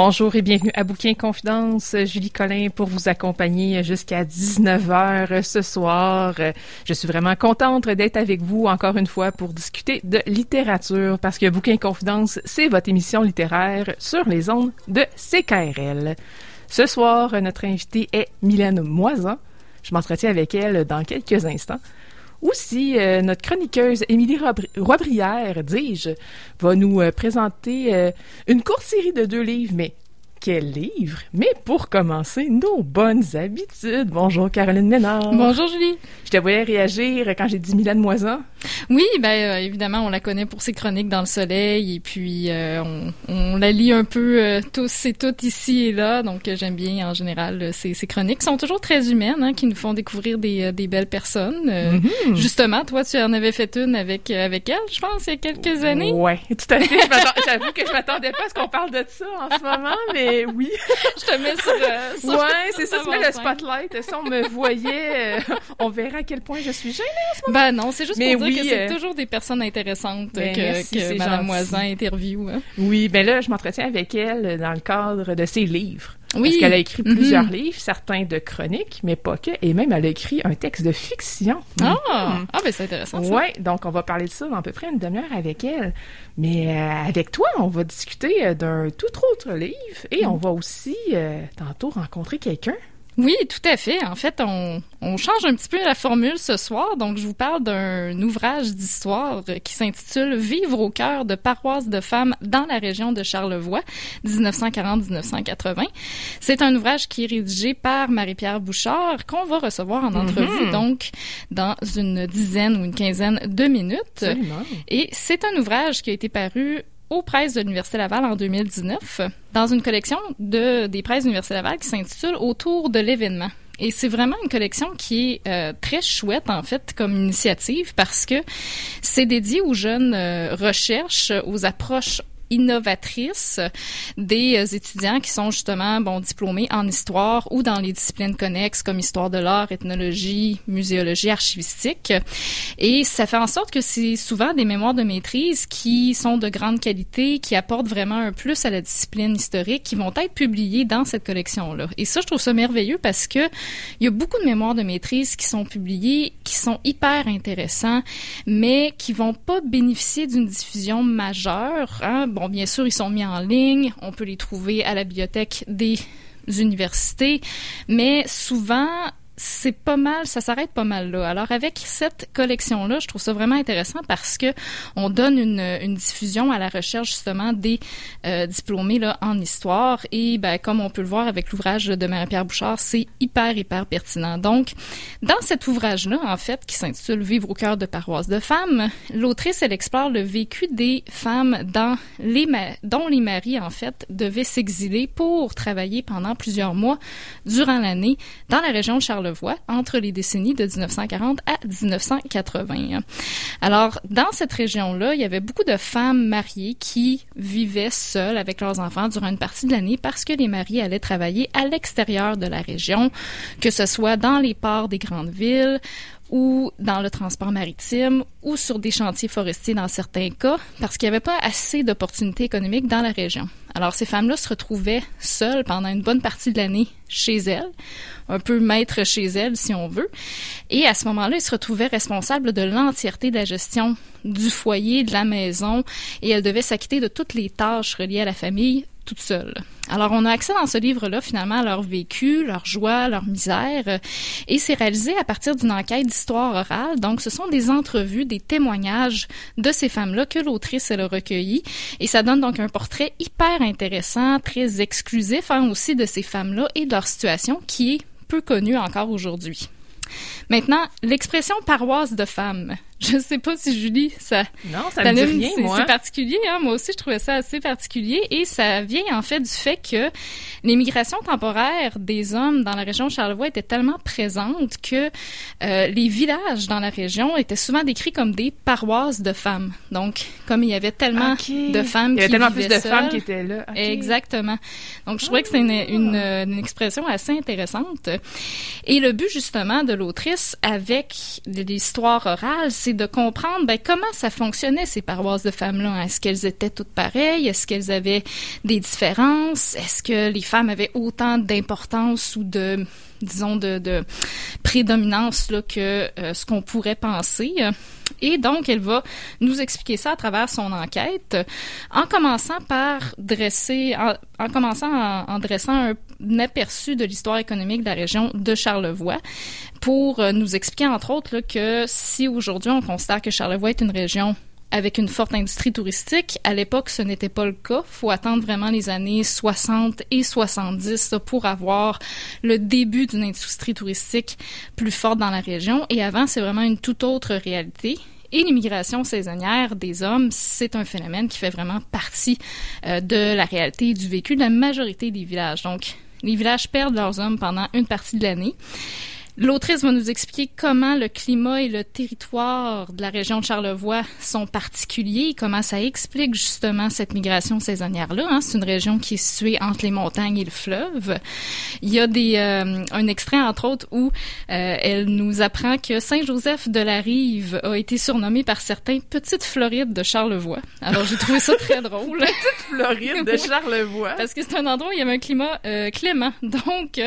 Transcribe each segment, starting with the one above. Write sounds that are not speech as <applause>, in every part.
Bonjour et bienvenue à Bouquin Confidence. Julie Collin pour vous accompagner jusqu'à 19h ce soir. Je suis vraiment contente d'être avec vous encore une fois pour discuter de littérature parce que Bouquin Confidence, c'est votre émission littéraire sur les ondes de CKRL. Ce soir, notre invitée est Mylène Moisan. Je m'entretiens avec elle dans quelques instants. Aussi, euh, notre chroniqueuse Émilie Roibrière, dis-je, va nous euh, présenter euh, une courte série de deux livres, mais quel livre? Mais pour commencer, nos bonnes habitudes. Bonjour Caroline Ménard. Bonjour Julie. Je te voyais réagir quand j'ai dit Mylène Moisan. Oui, ben euh, évidemment, on la connaît pour ses chroniques dans le soleil et puis euh, on, la lit un peu euh, tous et toutes ici et là. Donc j'aime bien en général ces, chroniques. sont toujours très humaines, hein, qui nous font découvrir des, belles personnes. Mm-hmm. Justement, toi, tu en avais fait une avec avec elle, je pense, il y a quelques années. Ouais, tout à fait. J'avoue que je m'attendais pas à ce qu'on parle de ça en ce moment, mais oui. je te mets sur, euh, ouais, c'est ça, tu mets le spotlight. Si on me voyait, euh, on verra à quel point je suis gênée en ce moment. Ben non, c'est juste pour dire que c'est euh, toujours des personnes intéressantes ben, que, que Mme Moisin interview. Hein. Oui, ben là, je m'entretiens avec elle dans le cadre de ses livres. Oui. Parce qu'elle a écrit plusieurs mm-hmm. livres, certains de chroniques, mais pas que. Et même, elle a écrit un texte de fiction. Ah, mm. ah ben c'est intéressant. Oui, donc on va parler de ça dans à peu près une demi-heure avec elle. Mais euh, avec toi, on va discuter euh, d'un tout autre livre et on mm. va aussi euh, tantôt rencontrer quelqu'un oui, tout à fait. En fait, on, on, change un petit peu la formule ce soir. Donc, je vous parle d'un ouvrage d'histoire qui s'intitule Vivre au cœur de paroisses de femmes dans la région de Charlevoix, 1940-1980. C'est un ouvrage qui est rédigé par Marie-Pierre Bouchard qu'on va recevoir en entrevue, mm-hmm. donc, dans une dizaine ou une quinzaine de minutes. Et c'est un ouvrage qui a été paru aux presses de l'Université Laval en 2019 dans une collection de, des presses de l'Université Laval qui s'intitule Autour de l'événement. Et c'est vraiment une collection qui est euh, très chouette, en fait, comme initiative, parce que c'est dédié aux jeunes euh, recherches, aux approches innovatrice des euh, étudiants qui sont justement bon diplômés en histoire ou dans les disciplines connexes comme histoire de l'art, ethnologie, muséologie, archivistique. Et ça fait en sorte que c'est souvent des mémoires de maîtrise qui sont de grande qualité, qui apportent vraiment un plus à la discipline historique, qui vont être publiées dans cette collection-là. Et ça, je trouve ça merveilleux parce que il y a beaucoup de mémoires de maîtrise qui sont publiées, qui sont hyper intéressants, mais qui vont pas bénéficier d'une diffusion majeure. Hein? Bien sûr, ils sont mis en ligne. On peut les trouver à la bibliothèque des universités, mais souvent, c'est pas mal, ça s'arrête pas mal là. Alors avec cette collection-là, je trouve ça vraiment intéressant parce que on donne une, une diffusion à la recherche justement des euh, diplômés là en histoire et ben comme on peut le voir avec l'ouvrage de Marie-Pierre Bouchard, c'est hyper hyper pertinent. Donc dans cet ouvrage-là en fait qui s'intitule Vivre au cœur de paroisse de femmes, l'autrice elle explore le vécu des femmes dans les dont les maris en fait devaient s'exiler pour travailler pendant plusieurs mois durant l'année dans la région de Charlotte entre les décennies de 1940 à 1980. Alors, dans cette région-là, il y avait beaucoup de femmes mariées qui vivaient seules avec leurs enfants durant une partie de l'année parce que les maris allaient travailler à l'extérieur de la région, que ce soit dans les ports des grandes villes ou dans le transport maritime ou sur des chantiers forestiers dans certains cas, parce qu'il n'y avait pas assez d'opportunités économiques dans la région. Alors ces femmes-là se retrouvaient seules pendant une bonne partie de l'année chez elles, un peu maîtres chez elles si on veut, et à ce moment-là, elles se retrouvaient responsables de l'entièreté de la gestion du foyer, de la maison, et elles devaient s'acquitter de toutes les tâches reliées à la famille toutes seules. Alors, on a accès dans ce livre-là, finalement, à leur vécu, leur joie, leur misère, et c'est réalisé à partir d'une enquête d'histoire orale. Donc, ce sont des entrevues, des témoignages de ces femmes-là que l'autrice, a recueillis, et ça donne donc un portrait hyper intéressant, très exclusif, hein, aussi de ces femmes-là et de leur situation, qui est peu connue encore aujourd'hui. Maintenant, l'expression paroisse de femmes. Je sais pas si Julie, ça. Non, ça me dit rien, moi. C'est particulier, hein? Moi aussi, je trouvais ça assez particulier. Et ça vient, en fait, du fait que l'immigration temporaire des hommes dans la région de Charlevoix était tellement présente que euh, les villages dans la région étaient souvent décrits comme des paroisses de femmes. Donc, comme il y avait tellement de femmes qui Il y avait tellement plus de femmes qui étaient là. Exactement. Donc, je trouvais que c'est une, une, une expression assez intéressante. Et le but, justement, de l'autrice avec l'histoire orale, c'est de comprendre ben, comment ça fonctionnait, ces paroisses de femmes-là. Est-ce qu'elles étaient toutes pareilles? Est-ce qu'elles avaient des différences? Est-ce que les femmes avaient autant d'importance ou de disons, de, prédominance là, que euh, ce qu'on pourrait penser? Et donc, elle va nous expliquer ça à travers son enquête, en commençant par dresser, en, commençant en, dressant un, aperçu de l'histoire économique de la région de Charlevoix, pour euh, nous expliquer entre autres là, que si aujourd'hui on considère que Charlevoix est une région avec une forte industrie touristique. À l'époque, ce n'était pas le cas. faut attendre vraiment les années 60 et 70 pour avoir le début d'une industrie touristique plus forte dans la région. Et avant, c'est vraiment une toute autre réalité. Et l'immigration saisonnière des hommes, c'est un phénomène qui fait vraiment partie euh, de la réalité du vécu de la majorité des villages. Donc, les villages perdent leurs hommes pendant une partie de l'année. L'autrice va nous expliquer comment le climat et le territoire de la région de Charlevoix sont particuliers, comment ça explique justement cette migration saisonnière-là. Hein. C'est une région qui est située entre les montagnes et le fleuve. Il y a des, euh, un extrait, entre autres, où euh, elle nous apprend que Saint-Joseph de la Rive a été surnommé par certains Petite Floride de Charlevoix. Alors, j'ai trouvé ça très <laughs> drôle. Petite Floride de Charlevoix. Parce que c'est un endroit où il y avait un climat euh, clément. Donc...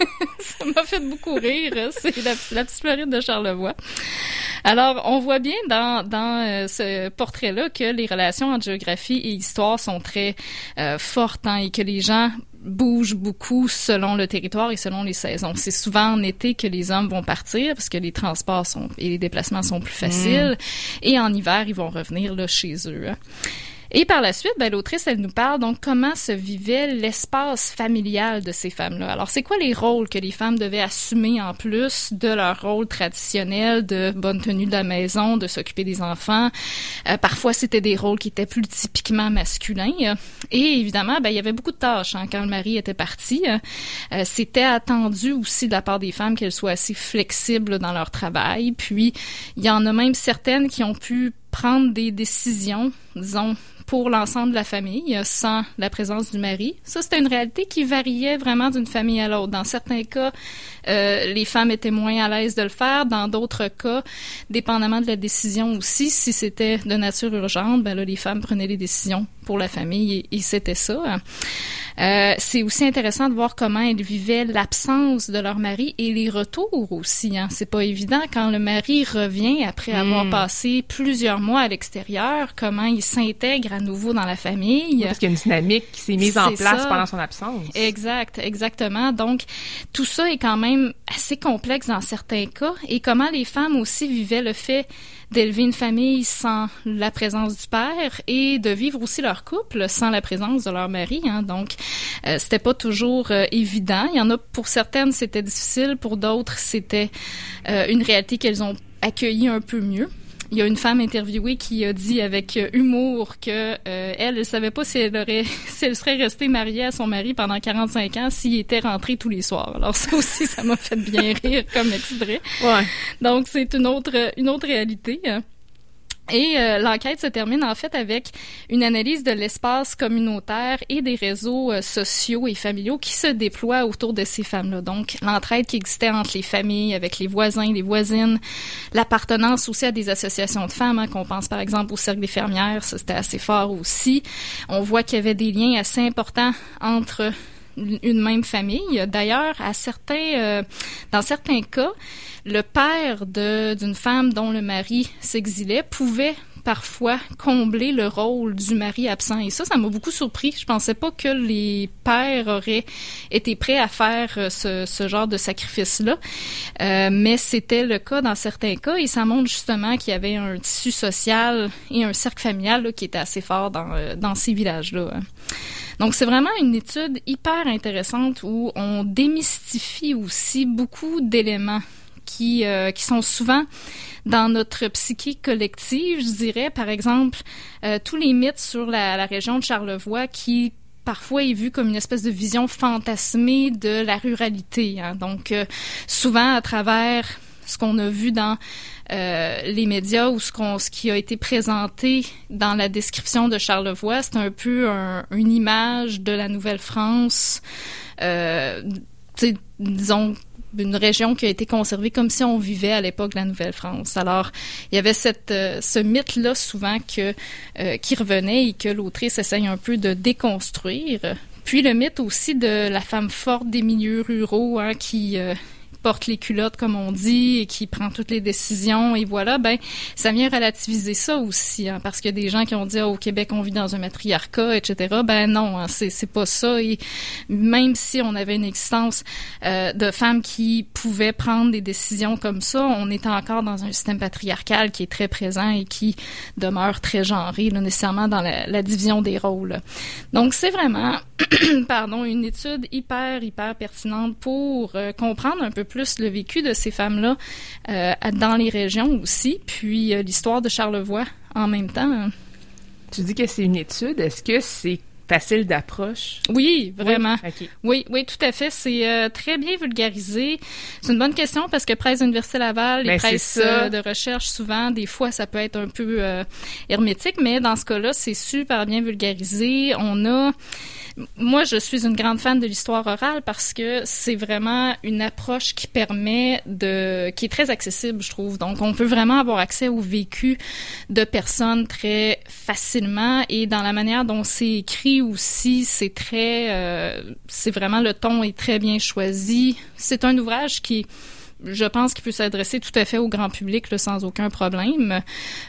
<laughs> ça m'a fait beaucoup rire. C'est la, petite Floride de Charlevoix. Alors, on voit bien dans, dans euh, ce portrait-là que les relations entre géographie et histoire sont très euh, fortes hein, et que les gens bougent beaucoup selon le territoire et selon les saisons. C'est souvent en été que les hommes vont partir parce que les transports sont et les déplacements sont plus faciles. Mm. Et en hiver, ils vont revenir là chez eux. Hein. Et par la suite, ben, l'autrice, elle nous parle donc comment se vivait l'espace familial de ces femmes-là. Alors, c'est quoi les rôles que les femmes devaient assumer en plus de leur rôle traditionnel de bonne tenue de la maison, de s'occuper des enfants? Euh, parfois, c'était des rôles qui étaient plus typiquement masculins. Et évidemment, ben, il y avait beaucoup de tâches hein, quand le mari était parti. Euh, c'était attendu aussi de la part des femmes qu'elles soient assez flexibles dans leur travail. Puis, il y en a même certaines qui ont pu prendre des décisions, disons, pour l'ensemble de la famille sans la présence du mari. Ça, c'était une réalité qui variait vraiment d'une famille à l'autre. Dans certains cas, euh, les femmes étaient moins à l'aise de le faire. Dans d'autres cas, dépendamment de la décision aussi, si c'était de nature urgente, ben là, les femmes prenaient les décisions pour la famille et, c'était ça. Euh, c'est aussi intéressant de voir comment elles vivaient l'absence de leur mari et les retours aussi. Hein. C'est pas évident quand le mari revient après avoir hmm. passé plusieurs mois à l'extérieur, comment il s'intègre à nouveau dans la famille. parce qu'il y a une dynamique qui s'est mise en place pendant son absence. Exact, exactement. Donc tout ça est quand même assez complexe dans certains cas et comment les femmes aussi vivaient le fait d'élever une famille sans la présence du père et de vivre aussi leur couple sans la présence de leur mari. Hein. Donc, euh, c'était pas toujours euh, évident. Il y en a pour certaines c'était difficile, pour d'autres c'était euh, une réalité qu'elles ont accueillie un peu mieux. Il y a une femme interviewée qui a dit avec euh, humour que euh, elle ne savait pas si elle aurait <laughs> si elle serait restée mariée à son mari pendant 45 ans s'il était rentré tous les soirs. Alors ça aussi ça m'a fait bien rire comme extrait. Ouais. Donc c'est une autre une autre réalité. Et euh, l'enquête se termine en fait avec une analyse de l'espace communautaire et des réseaux euh, sociaux et familiaux qui se déploient autour de ces femmes-là. Donc l'entraide qui existait entre les familles, avec les voisins, les voisines, l'appartenance aussi à des associations de femmes, hein, qu'on pense par exemple au cercle des fermières, ça c'était assez fort aussi. On voit qu'il y avait des liens assez importants entre une même famille. D'ailleurs, à certains, euh, dans certains cas, le père d'une femme dont le mari s'exilait pouvait parfois combler le rôle du mari absent. Et ça, ça m'a beaucoup surpris. Je pensais pas que les pères auraient été prêts à faire euh, ce, ce genre de sacrifice-là. Euh, mais c'était le cas dans certains cas et ça montre justement qu'il y avait un tissu social et un cercle familial là, qui était assez fort dans, euh, dans ces villages-là. Donc, c'est vraiment une étude hyper intéressante où on démystifie aussi beaucoup d'éléments qui, euh, qui sont souvent dans notre psyché collective, je dirais, par exemple, euh, tous les mythes sur la, la, région de Charlevoix qui parfois est vu comme une espèce de vision fantasmée de la ruralité. Hein. Donc, euh, souvent à travers ce qu'on a vu dans euh, les médias ou ce, qui a été présenté dans la description de Charlevoix, c'est un peu un, une image de la Nouvelle-France, euh, disons une région qui a été conservée comme si on vivait à l'époque de la Nouvelle-France. Alors, il y avait euh, ce mythe-là souvent qui revenait et que l'autrice essaye un peu de déconstruire. Puis le mythe aussi de la femme forte des milieux ruraux hein, qui, porte les culottes, comme on dit, et qui prend toutes les décisions, et voilà, ben, ça vient relativiser ça aussi, hein, parce a des gens qui ont dit, oh, au Québec, on vit dans un matriarcat, etc. Ben non, hein, c'est, c'est pas ça. Et même si on avait une existence euh, de femmes qui pouvaient prendre des décisions comme ça, on est encore dans un système patriarcal qui est très présent et qui demeure très genré, là, nécessairement dans la, la division des rôles. Donc, c'est vraiment, <clears throat> pardon, une étude hyper, hyper pertinente pour euh, comprendre un peu plus le vécu de ces femmes-là euh, dans les régions aussi, puis euh, l'histoire de Charlevoix en même temps. Tu dis que c'est une étude. Est-ce que c'est facile d'approche? Oui, vraiment. Oui, okay. oui, oui, tout à fait. C'est euh, très bien vulgarisé. C'est une bonne question parce que presse Université Laval, les ben, presses de recherche, souvent, des fois, ça peut être un peu euh, hermétique, mais dans ce cas-là, c'est super bien vulgarisé. On a moi, je suis une grande fan de l'histoire orale parce que c'est vraiment une approche qui permet de, qui est très accessible, je trouve. Donc, on peut vraiment avoir accès au vécu de personnes très facilement et dans la manière dont c'est écrit aussi, c'est très, euh, c'est vraiment le ton est très bien choisi. C'est un ouvrage qui je pense qu'il peut s'adresser tout à fait au grand public sans aucun problème.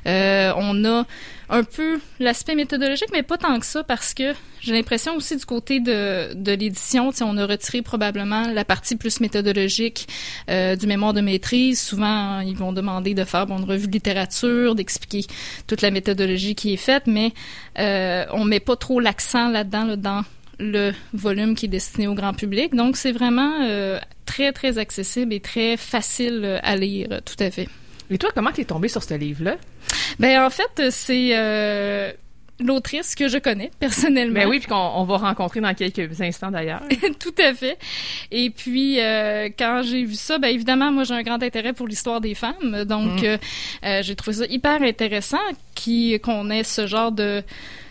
Euh, on a un peu l'aspect méthodologique, mais pas tant que ça, parce que j'ai l'impression aussi du côté de, de l'édition, on a retiré probablement la partie plus méthodologique euh, du mémoire de maîtrise. Souvent, ils vont demander de faire bon, une revue de littérature, d'expliquer toute la méthodologie qui est faite, mais euh, on met pas trop l'accent là-dedans, là, dans le volume qui est destiné au grand public. Donc, c'est vraiment euh, très, très accessible et très facile à lire, tout à fait. Et toi, comment t'es tombée sur ce livre-là? Ben, en fait, c'est euh, l'autrice que je connais <laughs> personnellement. Ben oui, puis qu'on on va rencontrer dans quelques instants d'ailleurs. <laughs> Tout à fait. Et puis euh, quand j'ai vu ça, ben évidemment moi j'ai un grand intérêt pour l'histoire des femmes, donc mm. euh, j'ai trouvé ça hyper intéressant qu'on ait ce genre de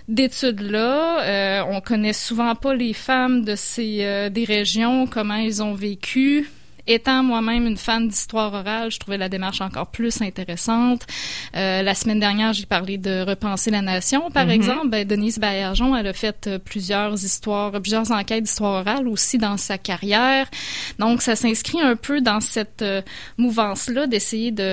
d'études-là. Euh, on connaît souvent pas les femmes de ces euh, des régions, comment elles ont vécu. Étant moi-même une fan d'histoire orale, je trouvais la démarche encore plus intéressante. Euh, la semaine dernière, j'ai parlé de repenser la nation, par mm -hmm. exemple. Ben, Denise Baillargeon, elle a fait euh, plusieurs histoires, plusieurs enquêtes d'histoire orale aussi dans sa carrière. Donc, ça s'inscrit un peu dans cette euh, mouvance-là d'essayer de,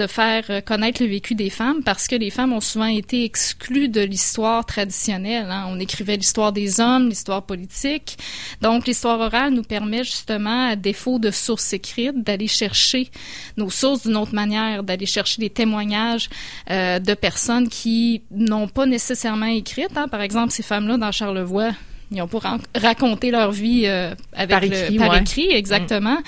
de faire connaître le vécu des femmes parce que les femmes ont souvent été exclues de l'histoire traditionnelle. Hein. On écrivait l'histoire des hommes, l'histoire politique. Donc, l'histoire orale nous permet justement, à défaut de sources écrites, d'aller chercher nos sources d'une autre manière, d'aller chercher des témoignages euh, de personnes qui n'ont pas nécessairement écrit. Hein. Par exemple, ces femmes-là dans Charlevoix, ils ont pas raconté leur vie euh, avec par écrit, le, par ouais. écrit exactement. Mm.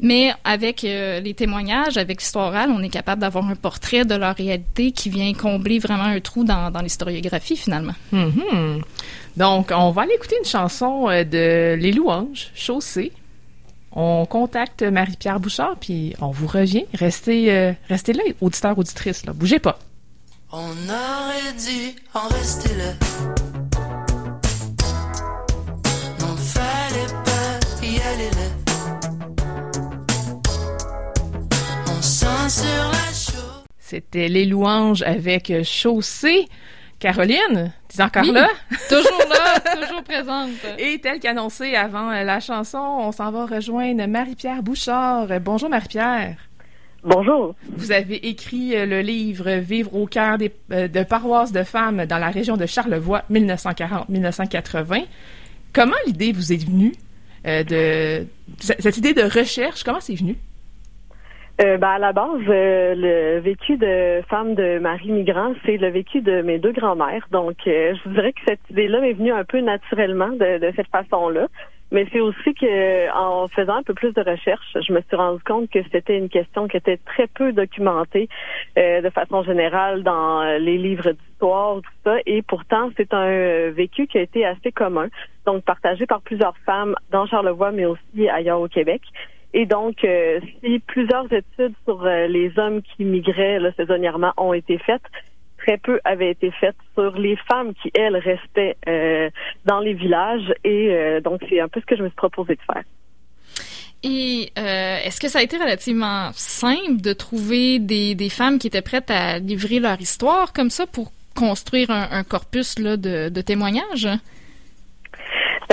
Mais avec euh, les témoignages, avec l'histoire orale, on est capable d'avoir un portrait de leur réalité qui vient combler vraiment un trou dans, dans l'historiographie finalement. Mm -hmm. Donc, on va aller écouter une chanson de Les Louanges, Chaussée. On contacte Marie-Pierre Bouchard, puis on vous revient. Restez, euh, restez là, auditeurs, auditrices. Là. Bougez pas. On aurait dû en rester là. Non, fallait pas y aller là. On sent sur la. C'était Les Louanges avec Chaussée. Caroline, tu es encore oui, là? <laughs> toujours là, <laughs> toujours présente. Et tel qu'annoncé avant la chanson, on s'en va rejoindre Marie-Pierre Bouchard. Bonjour Marie-Pierre. Bonjour. Vous avez écrit euh, le livre Vivre au cœur des, euh, de paroisses de femmes dans la région de Charlevoix 1940-1980. Comment l'idée vous est venue euh, de cette idée de recherche Comment c'est venu? Euh, ben, à la base, euh, le vécu de femme de mari migrant, c'est le vécu de mes deux grands-mères. Donc, euh, je vous dirais que cette idée-là m'est venue un peu naturellement de, de cette façon-là. Mais c'est aussi que en faisant un peu plus de recherche, je me suis rendu compte que c'était une question qui était très peu documentée euh, de façon générale dans les livres d'histoire, tout ça. Et pourtant, c'est un euh, vécu qui a été assez commun, donc partagé par plusieurs femmes dans Charlevoix, mais aussi ailleurs au Québec. Et donc, euh, si plusieurs études sur euh, les hommes qui migraient là, saisonnièrement ont été faites, très peu avaient été faites sur les femmes qui, elles, restaient euh, dans les villages. Et euh, donc, c'est un peu ce que je me suis proposé de faire. Et est-ce que ça a été relativement simple de trouver des, des femmes qui étaient prêtes à livrer leur histoire comme ça pour construire un, un corpus là, de, de témoignages?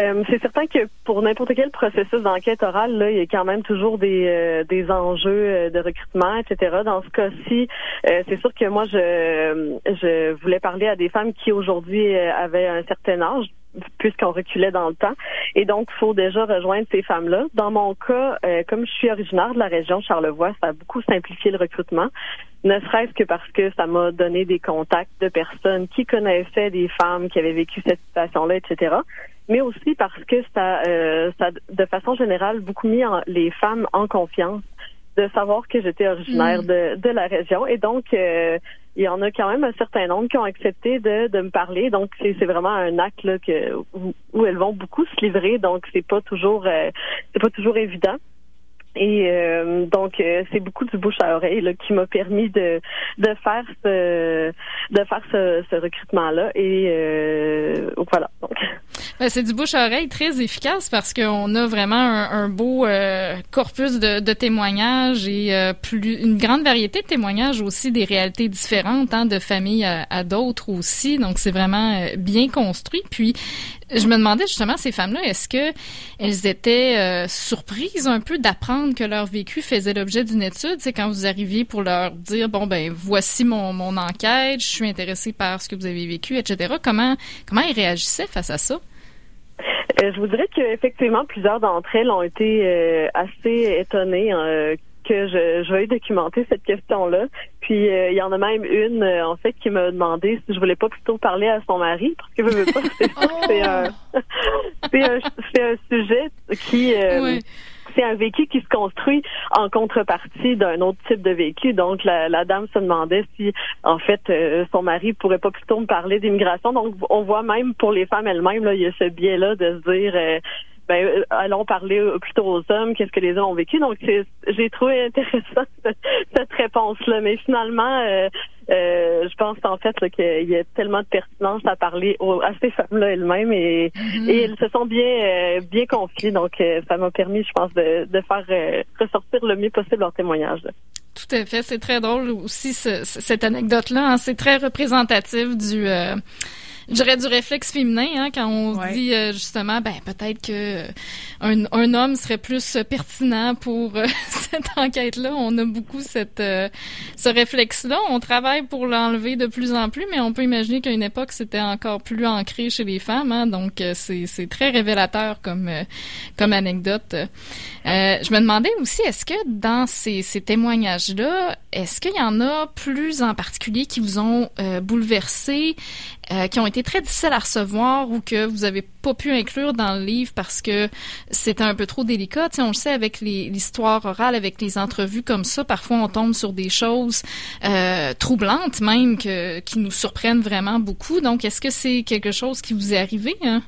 Euh, c'est certain que pour n'importe quel processus d'enquête orale, là, il y a quand même toujours des, euh, des enjeux euh, de recrutement, etc. Dans ce cas-ci, c'est sûr que moi, je, je voulais parler à des femmes qui aujourd'hui avaient un certain âge puisqu'on reculait dans le temps. Et donc, il faut déjà rejoindre ces femmes-là. Dans mon cas, comme je suis originaire de la région Charlevoix, ça a beaucoup simplifié le recrutement, ne serait-ce que parce que ça m'a donné des contacts de personnes qui connaissaient des femmes qui avaient vécu cette situation-là, etc mais aussi parce que ça, euh, ça de façon générale, beaucoup mis en- les femmes en confiance de savoir que j'étais originaire Mm. de, de la région. Et donc, euh, il y en a quand même un certain nombre qui ont accepté de, de me parler. Donc, c'est c'est vraiment un acte là, que, où, où elles vont beaucoup se livrer. Donc, c'est pas toujours euh, c'est pas toujours évident. Et euh, donc euh, c'est beaucoup du bouche à oreille là, qui m'a permis de de faire ce de faire ce, ce recrutement là et euh, voilà donc Ben, c'est du bouche à oreille très efficace parce qu'on a vraiment un, beau euh, corpus de, de témoignages et euh, plus une grande variété de témoignages aussi des réalités différentes, hein, de familles à, à d'autres aussi. Donc c'est vraiment euh, bien construit. Puis je me demandais justement ces femmes-là, est-ce que elles étaient euh, surprises un peu d'apprendre que leur vécu faisait l'objet d'une étude, c'est quand vous arriviez pour leur dire bon ben voici mon, mon enquête, je suis intéressée par ce que vous avez vécu, etc. Comment comment ils réagissaient face à ça? Euh, je vous dirais qu'effectivement, plusieurs d'entre elles ont été euh, assez étonnées euh, que je, je veuille documenter cette question-là. Puis euh, il y en a même une, euh, en fait, qui m'a demandé si je voulais pas plutôt parler à son mari, parce que veux, veux pas, c'est <laughs> c'est un, <laughs> c'est un, c'est un sujet qui euh, c'est un vécu qui se construit en contrepartie d'un autre type de vécu. Donc, la, la dame se demandait si, en fait, euh, son mari pourrait pas plutôt me parler d'immigration. Donc, on voit même pour les femmes elles-mêmes, il y a ce biais-là de se dire, euh, ben, euh, allons parler euh, plutôt aux hommes, qu'est-ce que les hommes ont vécu. Donc, j'ai trouvé intéressant <laughs> cette, réponse-là. Mais finalement, euh, euh, je pense en fait qu'il y a tellement de pertinence à parler aux, à ces femmes-là elles-mêmes et, et elles se sont bien euh, bien confiées. Donc, ça m'a permis, je pense, de, de faire ressortir le mieux possible leur témoignage. là. Tout à fait, c'est très drôle aussi ce- ce- cette anecdote-là. hein. C'est très représentatif du, euh, dirais du réflexe féminin hein, quand on Ouais. dit euh, justement, ben peut-être que un, un homme serait plus pertinent pour euh, <laughs> cette enquête-là. On a beaucoup cette euh, ce réflexe-là. On travaille pour l'enlever de plus en plus, mais on peut imaginer qu'à une époque c'était encore plus ancré chez les femmes. hein. donc euh, c'est c'est très révélateur comme euh, comme anecdote. Euh, je me demandais aussi, est-ce que dans ces, ces témoignages-là, est-ce qu'il y en a plus en particulier qui vous ont euh, bouleversé, euh, qui ont été très difficiles à recevoir ou que vous avez pas pu inclure dans le livre parce que c'était un peu trop délicat? Tu on le sait avec l'histoire orale, avec les entrevues comme ça, parfois on tombe sur des choses euh, troublantes même que, qui nous surprennent vraiment beaucoup. Donc, est-ce que c'est quelque chose qui vous est arrivé? Hein?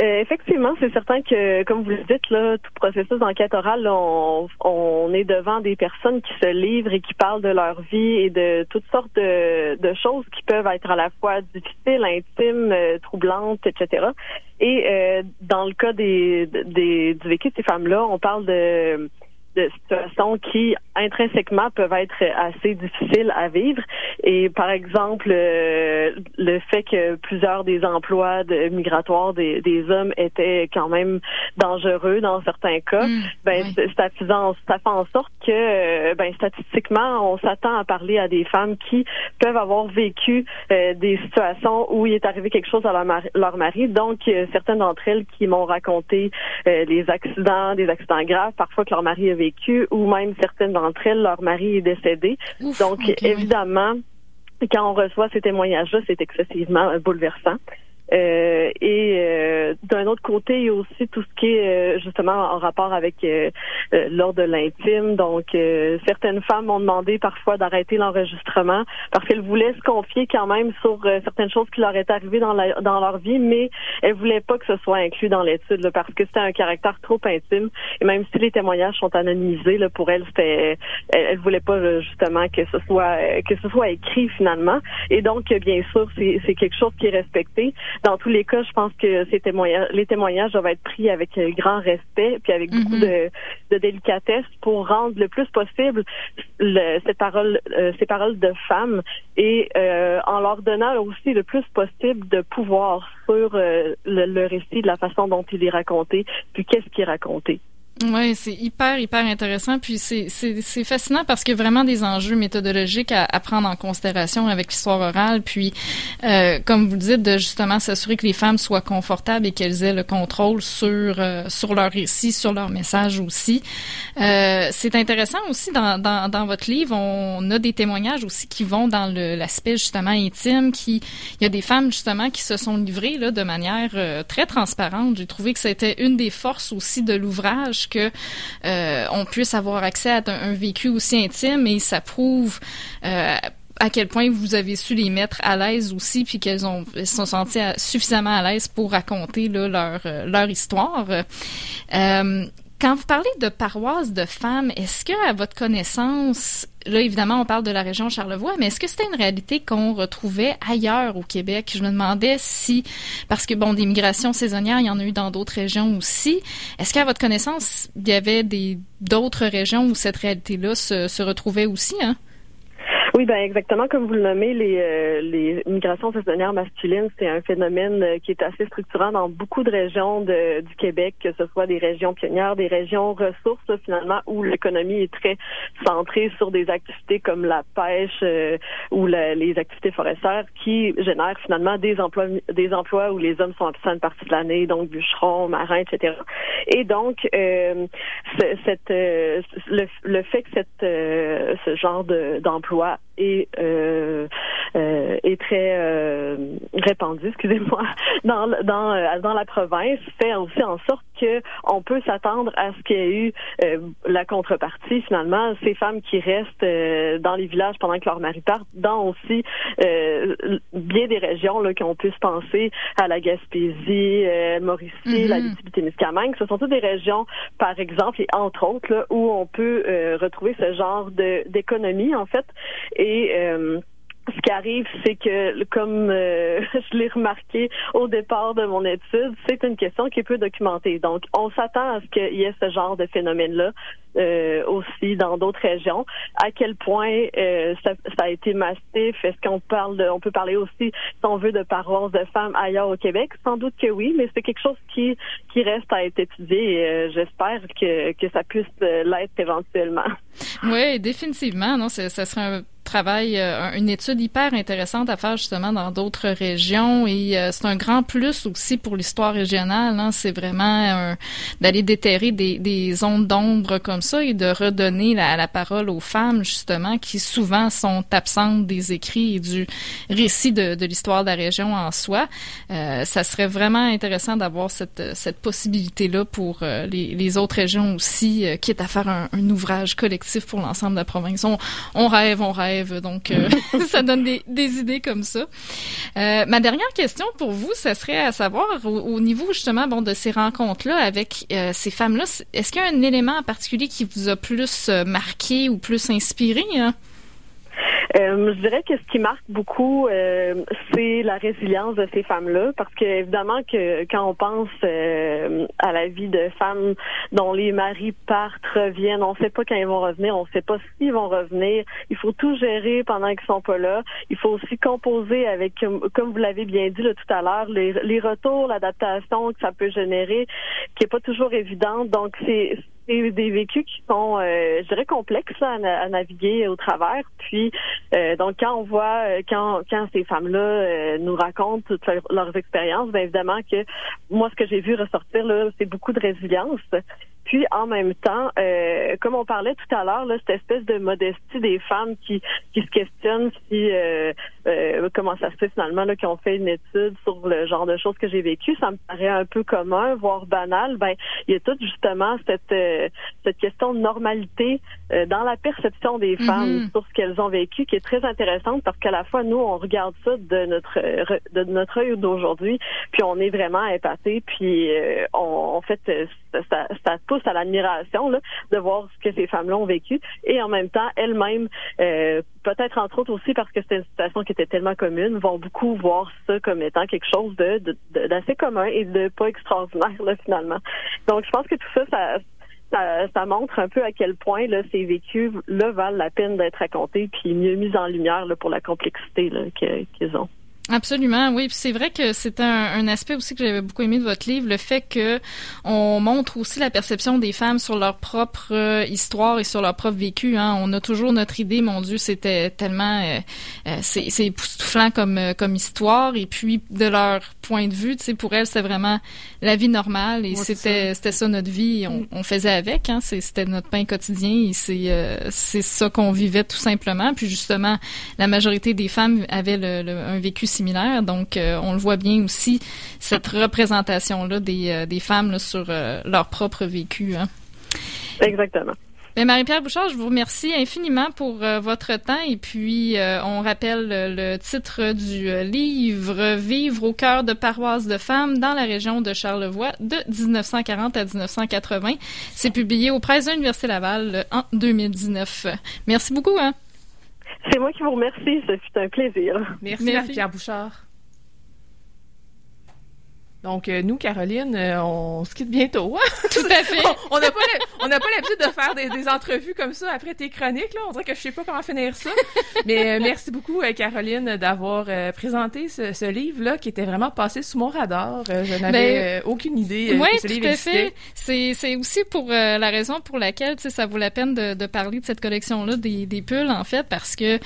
Euh, effectivement, c'est certain que, comme vous le dites, là, tout processus d'enquête orale, on, on est devant des personnes qui se livrent et qui parlent de leur vie et de toutes sortes de, de choses qui peuvent être à la fois difficiles, intimes, euh, troublantes, etc. Et euh, dans le cas des, des, du vécu de ces femmes-là, on parle de, de situations qui intrinsèquement peuvent être assez difficiles à vivre. Et par exemple, euh, le fait que plusieurs des emplois de, migratoires des, des hommes étaient quand même dangereux dans certains cas, Mm, ben oui. ça, fait en sorte que euh, ben statistiquement, on s'attend à parler à des femmes qui peuvent avoir vécu euh, des situations où il est arrivé quelque chose à leur mari, leur mari. Donc, euh, certaines d'entre elles qui m'ont raconté les accidents, des accidents graves, parfois que leur mari a vécu, ou même certaines d'entre elles, leur mari est décédé. Ouf, Donc, évidemment, quand on reçoit ces témoignages-là, c'est excessivement bouleversant. Euh, et euh, d'un autre côté, il y a aussi tout ce qui est euh, justement en rapport avec euh, euh, l'ordre de l'intime. Donc, certaines femmes m'ont demandé parfois d'arrêter l'enregistrement parce qu'elles voulaient se confier quand même sur certaines choses qui leur étaient arrivées dans, la- dans leur vie, mais elles voulaient pas que ce soit inclus dans l'étude parce que c'était un caractère trop intime. Et même si les témoignages sont anonymisés, là, pour elles, c'était, elles, elles voulaient pas justement que ce soit que ce soit écrit finalement. Et donc, bien sûr, c'est, c'est quelque chose qui est respecté. Dans tous les cas, je pense que ces témoignages, les témoignages doivent être pris avec euh, grand respect puis avec beaucoup Mhm. de, de délicatesse pour rendre le plus possible le- cette parole, euh, ces paroles de femmes et euh, en leur donnant aussi le plus possible de pouvoir sur euh, le, le récit de la façon dont il est raconté puis qu'est-ce qui est raconté. Oui, c'est hyper, hyper intéressant. Puis c'est, fascinant parce qu'il y a vraiment des enjeux méthodologiques à, à prendre en considération avec l'histoire orale. Puis, euh, comme vous le dites, de justement s'assurer que les femmes soient confortables et qu'elles aient le contrôle sur, euh, sur leur récit, sur leur message aussi. Euh, c'est intéressant aussi dans, dans, dans votre livre, on a des témoignages aussi qui vont dans l'aspect justement intime. Qui, il y a des femmes justement qui se sont livrées là, de manière euh, très transparente. J'ai trouvé que c'était une des forces aussi de l'ouvrage que euh, puisse avoir accès à un, vécu aussi intime et ça prouve euh, à quel point vous avez su les mettre à l'aise aussi, puis qu'elles ont se sont senties suffisamment à l'aise pour raconter leur, euh, leur histoire. Quand vous parlez de paroisse de femmes, est-ce que, à votre connaissance, là, évidemment, on parle de la région Charlevoix, mais est-ce que c'était une réalité qu'on retrouvait ailleurs au Québec? Je me demandais si, parce que, bon, des migrations saisonnières, il y en a eu dans d'autres régions aussi. Est-ce qu'à votre connaissance, il y avait des, d'autres régions où cette réalité-là se, retrouvait aussi, hein? Oui, ben exactement comme vous le nommez, les, euh, les migrations saisonnières masculines, c'est un phénomène euh, qui est assez structurant dans beaucoup de régions de- du Québec, que ce soit des régions pionnières, des régions ressources là, finalement, où l'économie est très centrée sur des activités comme la pêche euh, ou la- les activités forestières, qui génèrent finalement des emplois, des emplois où les hommes sont absents une partie de l'année, donc bûcherons, marins, etc. Et donc, euh, ce- cette, euh, le, le fait que cette, ce genre de- d'emploi est, euh, euh, est très euh, répandu, <laughs> excusez-moi, dans, dans, euh, dans la province, fait aussi en sorte que on peut s'attendre à ce qu'il y ait eu euh, la contrepartie, finalement, ces femmes qui restent euh, dans les villages pendant que leurs maris partent, dans aussi euh, bien des régions là, qu'on puisse penser à la Gaspésie, euh, Mauricie, Mhm. la Témiscamingue. Ce sont toutes des régions, par exemple, et entre autres, là, où on peut euh, retrouver ce genre de d'économie, en fait. Et euh, ce qui arrive, c'est que, comme euh, <laughs> je l'ai remarqué au départ de mon étude, c'est une question qui est peu documentée. Donc, on s'attend à ce qu'il y ait ce genre de phénomène-là euh, aussi dans d'autres régions. À quel point euh, ça, ça a été massif? Est-ce qu'on parle de, on peut parler aussi, si on veut, de paroisses de femmes ailleurs au Québec? Sans doute que oui, mais c'est quelque chose qui qui reste à être étudié. Et, euh, J'espère que que ça puisse euh, l'être éventuellement. Oui, définitivement. Non, ça serait un travail, euh, une étude hyper intéressante à faire justement dans d'autres régions et euh, c'est un grand plus aussi pour l'histoire régionale. Hein. C'est vraiment d'aller déterrer des, des zones d'ombre comme ça et de redonner la, la parole aux femmes justement qui souvent sont absentes des écrits et du récit de, de l'histoire de la région en soi. Euh, ça serait vraiment intéressant d'avoir cette, cette possibilité-là pour euh, les, les autres régions aussi, euh, quitte à faire un, un ouvrage collectif pour l'ensemble de la province. On, on rêve, on rêve, donc euh, <laughs> ça donne des, idées comme ça. Euh, ma dernière question pour vous, ça serait à savoir au, au niveau justement de ces rencontres-là avec euh, ces femmes-là, est-ce qu'il y a un élément en particulier qui vous a plus marqué ou plus inspiré? Hein? Euh, je dirais que ce qui marque beaucoup, euh, c'est la résilience de ces femmes-là, parce que évidemment que quand on pense euh, à la vie de femmes dont les maris partent, reviennent, on ne sait pas quand ils vont revenir, on ne sait pas s'ils vont revenir. Il faut tout gérer pendant qu'ils sont pas là. Il faut aussi composer avec, comme vous l'avez bien dit tout à l'heure, les, les retours, l'adaptation que ça peut générer, qui est pas toujours évidente. Donc c'est des, des vécus qui sont, euh, je dirais, complexes à, naviguer au travers. Puis, euh, donc, quand on voit, euh, quand, quand ces femmes-là nous racontent toutes leurs expériences, bien évidemment que moi, ce que j'ai vu ressortir, là, c'est beaucoup de résilience. Puis en même temps, euh, comme on parlait tout à l'heure, cette espèce de modestie des femmes qui, qui se questionnent si euh, euh, comment ça se fait finalement là, qui ont fait une étude sur le genre de choses que j'ai vécues, ça me paraît un peu commun, voire banal. Ben il y a tout justement cette cette question de normalité dans la perception des mm-hmm. femmes sur ce qu'elles ont vécu, qui est très intéressante parce qu'à la fois nous on regarde ça de notre de notre œil d'aujourd'hui, puis on est vraiment épaté, puis on, en fait ça, ça pousse à l'admiration de voir ce que ces femmes-là ont vécu et en même temps elles-mêmes, euh, peut-être entre autres aussi parce que c'était une situation qui était tellement commune, vont beaucoup voir ça comme étant quelque chose de d'assez commun et de pas extraordinaire là, finalement. Donc je pense que tout ça, ça montre un peu à quel point là, ces vécus là valent la peine d'être racontés puis mieux mis en lumière là, pour la complexité qu'ils ont. Absolument, oui. c'est vrai que c'est un, un, aspect aussi que j'avais beaucoup aimé de votre livre, le fait que on montre aussi la perception des femmes sur leur propre euh, histoire et sur leur propre vécu. Hein. On a toujours notre idée, mon Dieu, c'était tellement, euh, euh c'est époustouflant comme euh, comme histoire. Et puis de leur point de vue, tu sais, pour elles, c'est vraiment la vie normale et c'était c'était ça notre vie. On, on faisait avec. Hein. C'était notre pain quotidien et c'est c'est ça qu'on vivait tout simplement. Puis justement, la majorité des femmes avaient le, le, un vécu similaire. Donc, euh, on le voit bien aussi, cette représentation-là des, euh, des femmes sur euh, leur propre vécu. Hein. Exactement. Ben, Marie-Pierre Bouchard, je vous remercie infiniment pour votre temps et puis on rappelle le titre du livre Vivre au cœur de paroisses de femmes dans la région de Charlevoix de 1940 à 1980. C'est publié aux presses de l'Université Laval en 2019. Merci beaucoup. Hein? C'est moi qui vous remercie. Ce fut un plaisir. Merci, Merci. Pierre Bouchard. Donc, euh, nous, Caroline, euh, on se quitte bientôt. Hein? <laughs> Tout à fait. <laughs> on n'a pas, l'habitude de faire des, entrevues comme ça après tes chroniques. Là. On dirait que je sais pas comment finir ça. Mais euh, merci beaucoup, Caroline, d'avoir présenté ce, livre-là qui était vraiment passé sous mon radar. je n'avais ben, aucune idée oui, que ce livre existait. C'est, c'est aussi pour la raison pour laquelle ça vaut la peine de, parler de cette collection-là des, des pulls, en fait, parce que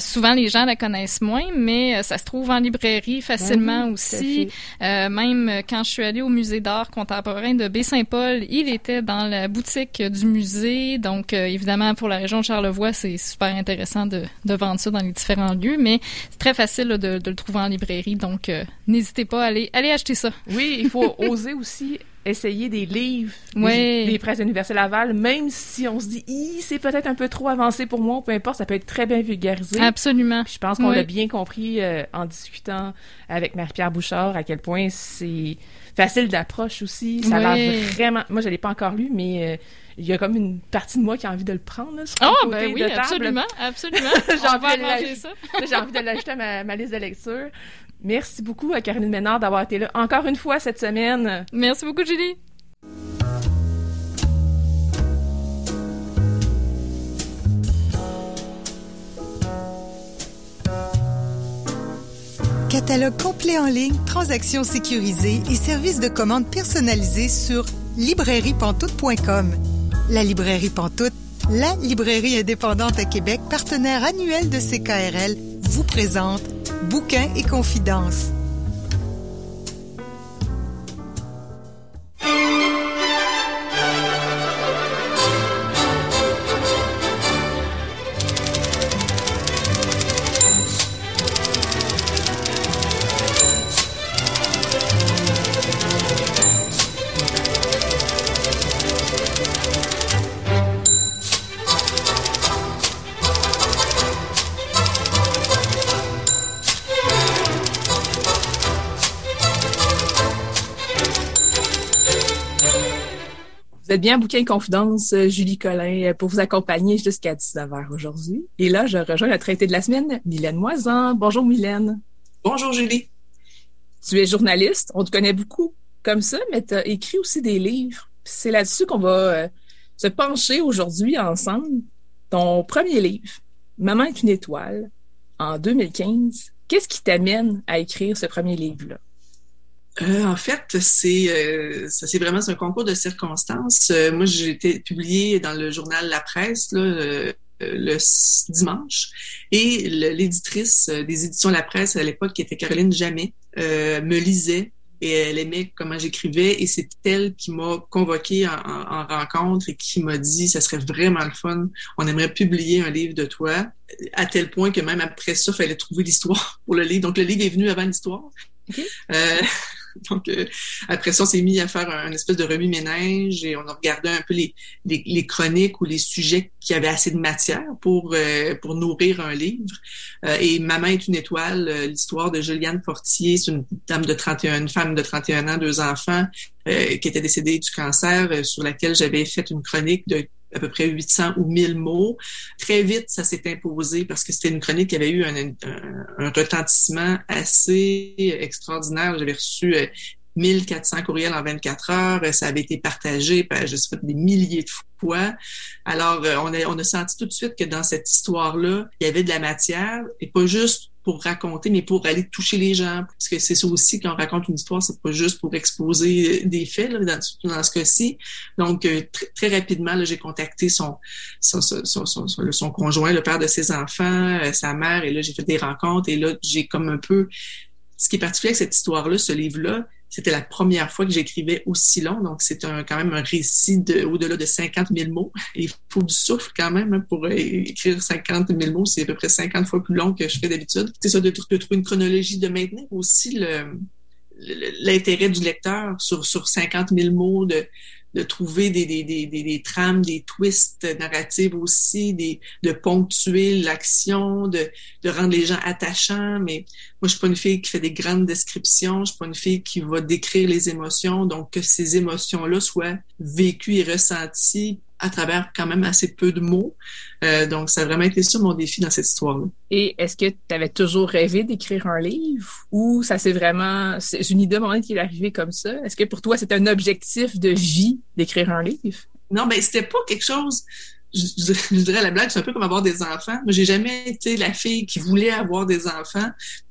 souvent les gens la connaissent moins, mais ça se trouve en librairie facilement ben aussi. même euh, quand je suis allée au musée d'art contemporain de Baie-Saint-Paul, il était dans la boutique du musée. Donc, euh, évidemment, pour la région de Charlevoix, c'est super intéressant de, vendre ça dans les différents lieux, mais c'est très facile de, le trouver en librairie. Donc, euh, n'hésitez pas à aller, aller acheter ça. Oui, il faut <laughs> oser aussi essayer des livres des, presses universelles Laval, même si on se dit c'est peut-être un peu trop avancé pour moi, peu importe, ça peut être très bien vulgarisé. Absolument. je pense qu'on l'a bien compris euh, en discutant avec Marie-Pierre Bouchard à quel point c'est facile d'approche aussi. Ça a l'air vraiment. Moi, je l'ai pas encore lu, mais euh, il y a comme une partie de moi qui a envie de le prendre. Là, oh, ben oui, absolument, absolument. <laughs> <laughs> J'ai envie, envie de l'ajouter à ma, ma, liste de lecture. Merci beaucoup à Caroline Ménard d'avoir été là encore une fois cette semaine. Merci beaucoup, Julie. Catalogue complet en ligne, transactions sécurisées et services de commande personnalisés sur librairiepantoute.com. La librairie Pantoute, la librairie indépendante à Québec, partenaire annuel de CKRL, vous présente Bouquins et Confidences. Vous êtes bien à Bouquin Confidence, euh, Julie Collin, euh, pour vous accompagner jusqu'à 19h aujourd'hui. Et là, je rejoins la traité de la semaine, Mylène Moisan. Bonjour Mylène. Bonjour Julie. Tu es journaliste, on te connaît beaucoup comme ça, mais tu as écrit aussi des livres. C'est là-dessus qu'on va euh, se pencher aujourd'hui ensemble. Ton premier livre, Maman est une étoile, en 2015. Qu'est-ce qui t'amène à écrire ce premier livre-là? Euh, en fait, c'est euh, ça c'est vraiment un concours de circonstances. Euh, moi, j'ai été publiée dans le journal La Presse là, euh, le dimanche et l'éditrice des éditions La Presse à l'époque, qui était Caroline Jamais, me lisait et elle aimait comment j'écrivais et c'est elle qui m'a convoqué en, en, rencontre et qui m'a dit ça serait vraiment le fun, on aimerait publier un livre de toi à tel point que même après ça, fallait trouver l'histoire pour le livre. Donc le livre est venu avant l'histoire. Okay. Euh, <laughs> Donc, euh, après ça, on s'est mis à faire un, espèce de remue-ménage et on a regardé un peu les, les, les, chroniques ou les sujets qui avaient assez de matière pour, euh, pour nourrir un livre. Euh, et Maman est une étoile, l'histoire de Juliane Fortier, c'est une dame de 31, une femme de 31 ans, deux enfants, qui était décédée du cancer, sur laquelle j'avais fait une chronique de à peu près 800 ou 1000 mots. Très vite, ça s'est imposé parce que c'était une chronique qui avait eu un, un, un retentissement assez extraordinaire. J'avais reçu 1400 euh, courriels en 24 heures. Ça avait été partagé, par, je sais pas, des milliers de fois. Alors, euh, on a, on a senti tout de suite que dans cette histoire-là, il y avait de la matière et pas juste pour raconter, mais pour aller toucher les gens. Parce que c'est ça aussi, quand on raconte une histoire, c'est pas juste pour exposer des faits, là, dans, dans ce cas-ci. Donc, euh, très rapidement, j'ai contacté son son, son, son, son, conjoint, le père de ses enfants, euh, sa mère, et là, j'ai fait des rencontres, et là, j'ai comme un peu... Ce qui est particulier avec cette histoire-là, ce livre-là, c'était la première fois que j'écrivais aussi long, donc c'est quand même un récit de, au-delà de 50 000 mots. Il faut du souffle quand même hein, pour euh, écrire 50 000 mots. C'est à peu près 50 fois plus long que je fais d'habitude. C'est ça, de, de, trouver une chronologie, de maintenir aussi l'intérêt du lecteur sur, sur 50 000 mots, de, de trouver des, des, des, des, trames, des twists narratifs aussi, des, de ponctuer l'action, de, de rendre les gens attachants. Mais moi, je suis pas une fille qui fait des grandes descriptions, je suis pas une fille qui va décrire les émotions. Donc, que ces émotions-là soient vécues et ressenties à travers quand même assez peu de mots. Euh, donc, ça a vraiment été ça mon défi dans cette histoire-là. Et est-ce que tu avais toujours rêvé d'écrire un livre ou ça c'est vraiment, c'est une idée moment qui est arrivée comme ça? Est-ce que pour toi, c'est un objectif de vie d'écrire un livre? Non, mais c'était pas quelque chose, je, je, dirais la blague, c'est un peu comme avoir des enfants. Moi, j'ai jamais été la fille qui voulait avoir des enfants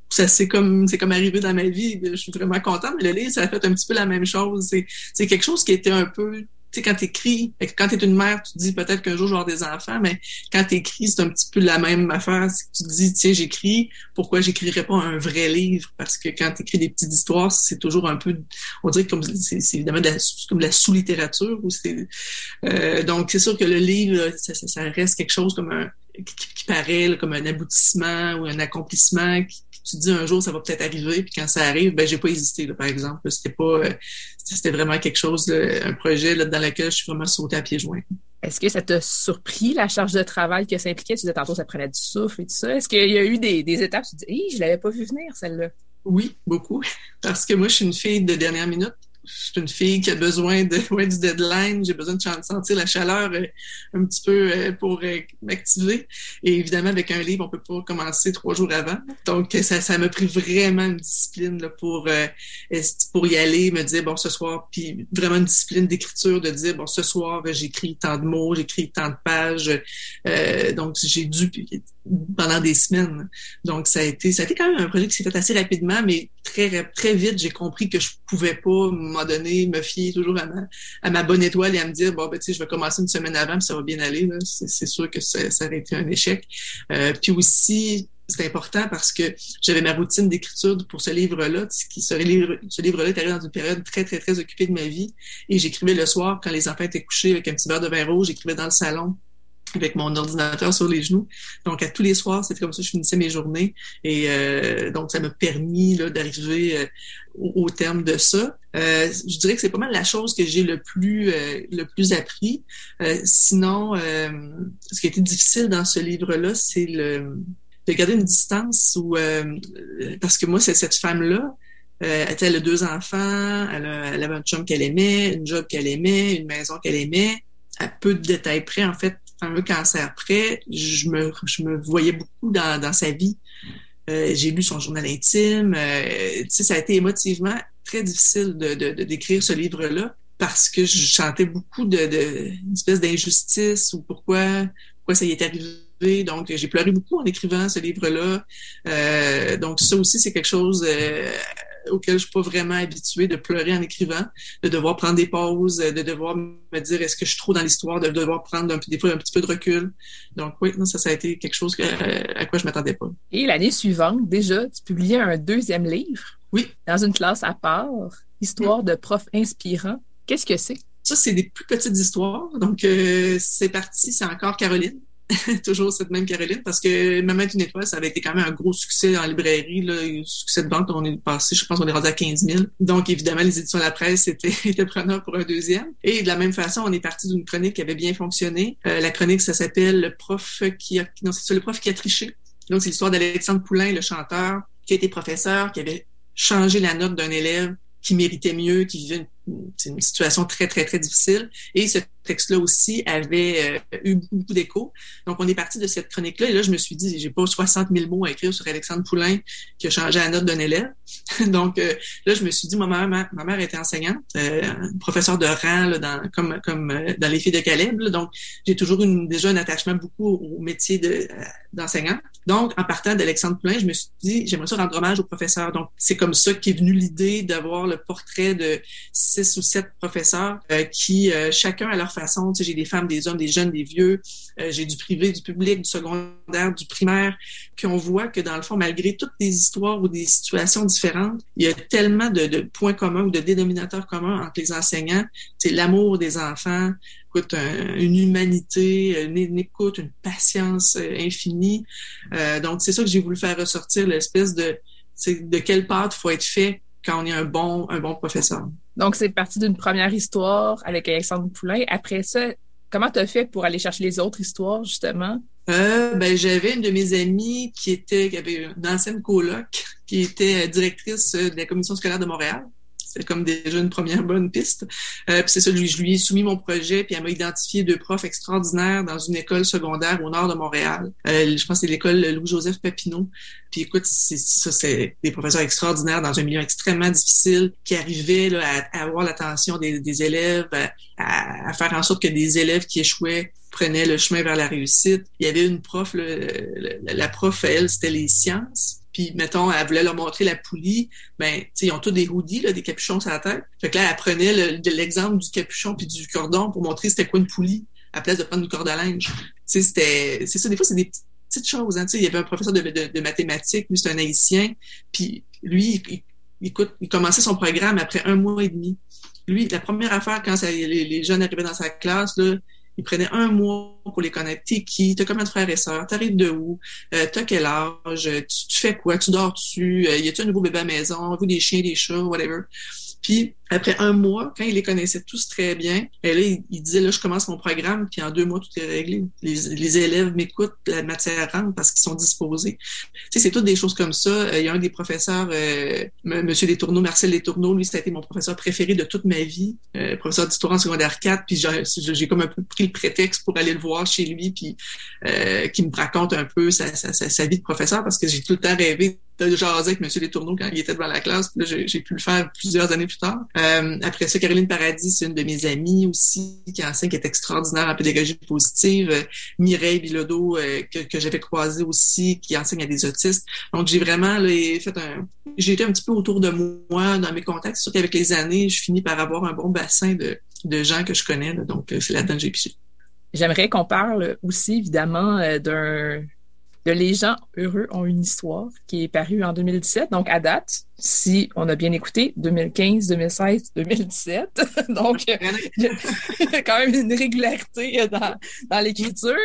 ça c'est comme c'est comme arrivé dans ma vie je suis vraiment contente mais le livre ça a fait un petit peu la même chose c'est c'est quelque chose qui était un peu tu sais, quand t'écris, quand t'es une mère, tu te dis peut-être qu'un jour je vais avoir des enfants, mais quand t'écris, c'est un petit peu la même affaire. Tu te dis, tiens, j'écris, pourquoi j'écrirais pas un vrai livre? Parce que quand t'écris des petites histoires, c'est toujours un peu, on dirait comme c'est évidemment de la, comme de la sous-littérature. Euh, donc c'est sûr que le livre, ça, reste quelque chose comme un qui, paraît comme un aboutissement ou un accomplissement tu te dis un jour ça va peut-être arriver puis quand ça arrive ben j'ai pas hésité là, par exemple. C'était pas euh, c'était vraiment quelque chose un projet là, dans lequel je suis vraiment sauté à pieds joints. Est-ce que ça t'a surpris la charge de travail que ça impliquait? Tu disais tantôt ça prenait du souffle et tout ça. Est-ce qu'il y a eu des, des étapes? Tu te dis hey, je l'avais pas vu venir celle-là. Oui beaucoup. <laughs> Parce que moi je suis une fille de dernière minute je suis une fille qui a besoin de <laughs> ouais, du deadline, j'ai besoin de sentir la chaleur euh, un petit peu euh, pour euh, m'activer. Et évidemment, avec un livre, on peut pas commencer trois jours avant. Donc, ça, ça m'a pris vraiment une discipline là, pour pour y aller, me dire bon ce soir, puis vraiment une discipline d'écriture de dire bon ce soir j'écris tant de mots, j'écris tant de pages. donc, j'ai dû pendant des semaines. Donc, ça a été ça a été quand même un projet qui s'est fait assez rapidement, mais très très vite j'ai compris que je pouvais pas moment me fier toujours à ma, bonne étoile et à me dire, bon, ben, tu sais, je vais commencer une semaine avant, puis ça va bien aller. C'est sûr que ça, ça, aurait été un échec. Euh, puis aussi, c'est important parce que j'avais ma routine d'écriture pour ce livre-là. Ce livre, ce livre-là était dans une période très, très, très occupée de ma vie. Et j'écrivais le soir quand les enfants étaient couchés avec un petit verre de vin rouge. J'écrivais dans le salon avec mon ordinateur sur les genoux. Donc, à tous les soirs, c'était comme ça que je finissais mes journées. Et euh, donc, ça m'a permis d'arriver euh, au, terme de ça. Euh, je dirais que c'est pas mal la chose que j'ai le plus euh, le plus appris. Euh, sinon, ce qui a été difficile dans ce livre-là, c'est le de garder une distance ou parce que moi, c'est cette femme-là Euh, elle a deux enfants, elle, a, elle avait un chum qu'elle aimait, une job qu'elle aimait, une maison qu'elle aimait. À peu de détails près, en fait, un cancer près, je me, je me voyais beaucoup dans, dans sa vie. Euh, j'ai lu son journal intime. Euh, ça a été émotivement très difficile de, de, d'écrire ce livre-là parce que je chantais beaucoup de, de une espèce d'injustice ou pourquoi pourquoi ça y est arrivé. Donc, j'ai pleuré beaucoup en écrivant ce livre-là. Euh, donc, ça aussi, c'est quelque chose euh, auquel je suis pas vraiment habituée de pleurer en écrivant, de devoir prendre des pauses, de devoir me dire est-ce que je suis trop dans l'histoire, de devoir prendre un, des fois un petit peu de recul. Donc oui, non, ça, ça a été quelque chose que, à quoi je m'attendais pas. Et l'année suivante, déjà, tu publiais un deuxième livre. Oui. Dans une classe à part, Histoire de prof inspirant. Qu'est-ce que c'est? Ça, c'est des plus petites histoires. Donc, euh, c'est parti, c'est encore Caroline. <laughs> toujours cette même Caroline, parce que Maman est une étoile, ça avait été quand même un gros succès en librairie, là, un succès de vente, on est passé, je pense qu'on est rendu à 15 000. Donc, évidemment, les éditions de la presse étaient, <laughs> étaient preneurs pour un deuxième. Et de la même façon, on est parti d'une chronique qui avait bien fonctionné. Euh, la chronique, ça s'appelle Le prof qui a, non, c'est le prof qui a triché. Donc, c'est l'histoire d'Alexandre Poulain, le chanteur, qui a été professeur, qui avait changé la note d'un élève qui méritait mieux, qui vivait une, une, situation très, très, très difficile. Et ce texte-là aussi avait euh, eu beaucoup. Donc, on est parti de cette chronique-là. Et là, je me suis dit, j'ai pas 60 000 mots à écrire sur Alexandre Poulain qui a changé la note d'un élève. <laughs> Donc, euh, là, je me suis dit, ma mère, ma, mère était enseignante, euh, professeur de rang là, dans, comme, comme dans les filles de Caleb. Donc, j'ai toujours déjà un attachement beaucoup au métier de, d'enseignant. Donc, en partant d'Alexandre Poulain, je me suis dit, j'aimerais ça rendre hommage au professeur. Donc, c'est comme ça qu'est venue l'idée d'avoir le portrait de six ou sept professeurs qui, chacun à leur façon, j'ai des femmes, des hommes, des jeunes, des vieux, euh, j'ai du privé, du public, du secondaire, du primaire, puis on voit que dans le fond, malgré toutes les histoires ou des situations différentes, il y a tellement de, points communs ou de dénominateurs communs entre les enseignants. C'est l'amour des enfants, une humanité, une, écoute, une patience infinie. Euh, donc, c'est ça que j'ai voulu faire ressortir, l'espèce de de quelle part faut être fait quand on est un bon, un bon professeur. Donc, c'est parti d'une première histoire avec Alexandre Poulain. Après ça, comment tu as fait pour aller chercher les autres histoires, justement? Euh, ben, j'avais une de mes amies qui était, qui avait une ancienne coloc, qui était directrice de la commission scolaire de Montréal. C'est comme déjà une première bonne piste. Euh, puis c'est ça, je lui ai soumis mon projet, puis elle m'a identifié deux profs extraordinaires dans une école secondaire au nord de Montréal. Euh, je pense que c'est l'école Louis-Joseph Papineau. Puis écoute, c'est, ça, c'est des professeurs extraordinaires dans un milieu extrêmement difficile qui arrivaient là, à, avoir l'attention des, élèves, à, à, faire en sorte que des élèves qui échouaient prenaient le chemin vers la réussite. Il y avait une prof, le, la prof, elle, c'était les sciences puis mettons, elle voulait leur montrer la poulie, ben, tu sais, ils ont tous des hoodies, là, des capuchons sur la tête. Fait que là, elle prenait l'exemple du capuchon puis du cordon pour montrer c'était quoi une poulie, à place de prendre une corde à linge. Tu sais, c'était, c'est ça, des fois, c'est des petites choses, hein. Tu sais, il y avait un professeur de, mathématiques, lui, c'est un haïtien, puis lui, il, écoute, il commençait son programme après un mois et demi. Lui, la première affaire, quand les, les jeunes arrivaient dans sa classe, là, il prenait un mois pour les connaître. T'es qui? T'as combien de frères et sœurs? T'arrives de où? Euh, t'as quel âge? Tu, tu, fais quoi? Tu dors dessus? Euh, y a-tu un nouveau bébé à la maison? Vous des chiens, des chats, whatever. Puis après un mois, quand il les connaissait tous très bien, et là, il, disait, là, je commence mon programme, puis en deux mois, tout est réglé. Les, élèves m'écoutent, la matière rentre parce qu'ils sont disposés. Tu sais, c'est toutes des choses comme ça. Euh, il y a un des professeurs, euh, Monsieur Letourneau, Marcel Letourneau, lui, ça a été mon professeur préféré de toute ma vie, euh, professeur d'histoire en secondaire 4, puis j'ai comme un peu pris le prétexte pour aller le voir chez lui, puis euh, qui me raconte un peu sa, sa, sa, vie de professeur, parce que j'ai tout le temps rêvé de jaser avec Monsieur Letourneau quand il était devant la classe. Puis là, j'ai pu le faire plusieurs années plus tard. Euh, après ça, Caroline Paradis, c'est une de mes amies aussi qui enseigne, qui est extraordinaire en pédagogie positive. Euh, Mireille Bilodeau, euh, que, j'avais croisé aussi, qui enseigne à des autistes. Donc, j'ai vraiment fait un... J'ai été un petit peu autour de moi dans mes contacts. C'est sûr qu'avec les années, je finis par avoir un bon bassin de, gens que je connais. Donc, c'est là-dedans que j'ai piché. J'aimerais qu'on parle aussi, évidemment, d'un Les gens heureux ont une histoire qui est paru en 2017. Donc, à date, si on a bien écouté, 2015, 2016, 2017. Donc, <laughs> il y a quand même une régularité dans, dans l'écriture.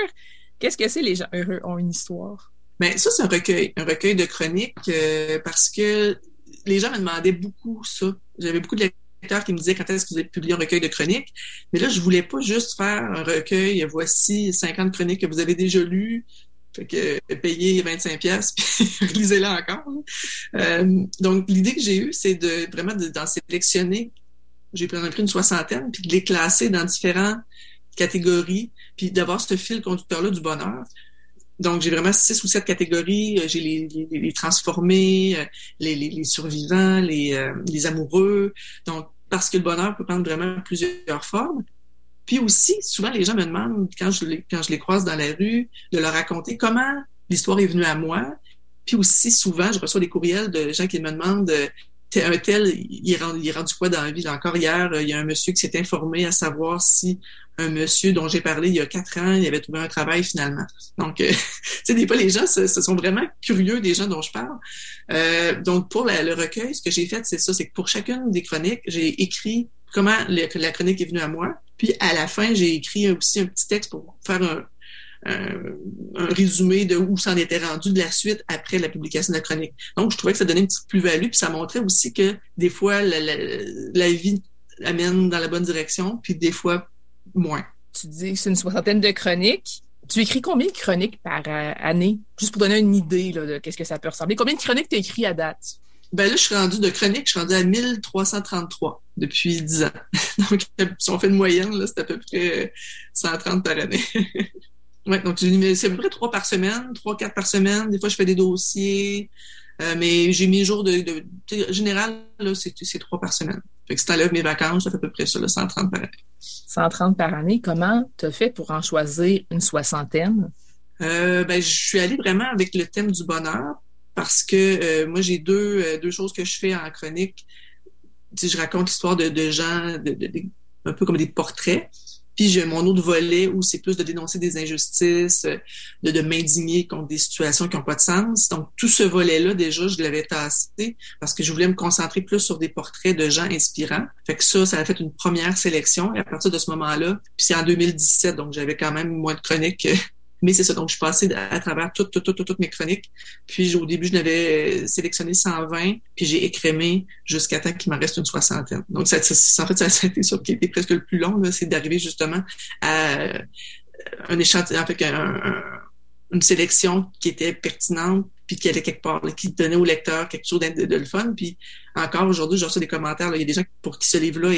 Qu'est-ce que c'est Les gens heureux ont une histoire? Bien, ça, c'est un recueil, un recueil de chroniques euh, parce que les gens me demandaient beaucoup ça. J'avais beaucoup de lecteurs qui me disaient quand est-ce que vous avez publié un recueil de chroniques. Mais là, je voulais pas juste faire un recueil, voici 50 chroniques que vous avez déjà lues, Fait que euh, payez 25 pièces puis relisez-la encore. Euh, donc l'idée que j'ai eue, c'est de vraiment d'en sélectionner. J'ai pris une soixantaine puis de les classer dans différentes catégories puis d'avoir ce fil conducteur là du bonheur. Donc, j'ai vraiment six ou sept catégories. J'ai les, les, les transformés, les, les, survivants, les, les amoureux. Donc, parce que le bonheur peut prendre vraiment plusieurs formes. Puis aussi, souvent, les gens me demandent, quand je les, quand je les croise dans la rue, de leur raconter comment l'histoire est venue à moi. Puis aussi, souvent, je reçois des courriels de gens qui me demandent euh, un tel, il est, rendu, il est rendu quoi dans la vie? Encore hier, il y a un monsieur qui s'est informé à savoir si un monsieur dont j'ai parlé il y a quatre ans, il avait trouvé un travail finalement. Donc, euh, <laughs> tu sais, des fois, les gens, ce, sont vraiment curieux des gens dont je parle. Euh, donc, pour le recueil, ce que j'ai fait, c'est ça, c'est que pour chacune des chroniques, j'ai écrit comment la chronique est venue à moi. Puis à la fin, j'ai écrit aussi un petit texte pour faire un, résumé de où s'en était rendu de la suite après la publication de la chronique. Donc, je trouvais que ça donnait une petite plus-value, puis ça montrait aussi que des fois, la, vie amène dans la bonne direction, puis des fois, moins. Tu dis que c'est une soixantaine de chroniques. Tu écris combien de chroniques par euh, année? Juste pour donner une idée de qu'est-ce que ça peut ressembler. Combien de chroniques tu écris à date? Ben là, je suis rendu de chronique, je suis rendu à 1333 depuis 10 ans. <laughs> Donc, si on fait une moyenne, là, c'est à peu près 130 par année. <laughs> ouais, donc c'est à peu près trois par semaine, trois, quatre par semaine. Des fois, je fais des dossiers. Euh, mais j'ai mis jour de, de, général, là, c'est, c'est trois par semaine. Fait que si t'enlèves mes vacances, ça fait à peu près ça, là, 130 par année. 130 par année. Comment tu as fait pour en choisir une soixantaine? Euh, ben, je suis allée vraiment avec le thème du bonheur parce que euh, moi, j'ai deux, euh, deux choses que je fais en chronique. Tu je raconte l'histoire de, de gens, de, un peu comme des portraits. Puis j'ai mon autre volet où c'est plus de dénoncer des injustices, de, de m'indigner contre des situations qui n'ont pas de sens. Donc tout ce volet-là, déjà, je l'avais tassé parce que je voulais me concentrer plus sur des portraits de gens inspirants. Fait que ça, ça a fait une première sélection. Et à partir de ce moment-là, puis c'est en 2017, donc j'avais quand même moins de chroniques mais c'est ça. Donc, je passais à travers toutes, toutes, mes chroniques. Puis, au début, je n'avais sélectionné 120, puis j'ai écrémé jusqu'à temps qu'il m'en reste une soixantaine. Donc, ça, en fait, ça a été ça qui était presque le plus long, c'est d'arriver justement à euh, un échantillon, en fait, une sélection qui était pertinente puis qui allait quelque part, qui donnait au lecteur quelque chose de, de, le fun. Puis encore aujourd'hui, je reçois des commentaires. il y a des gens pour qui ce livre-là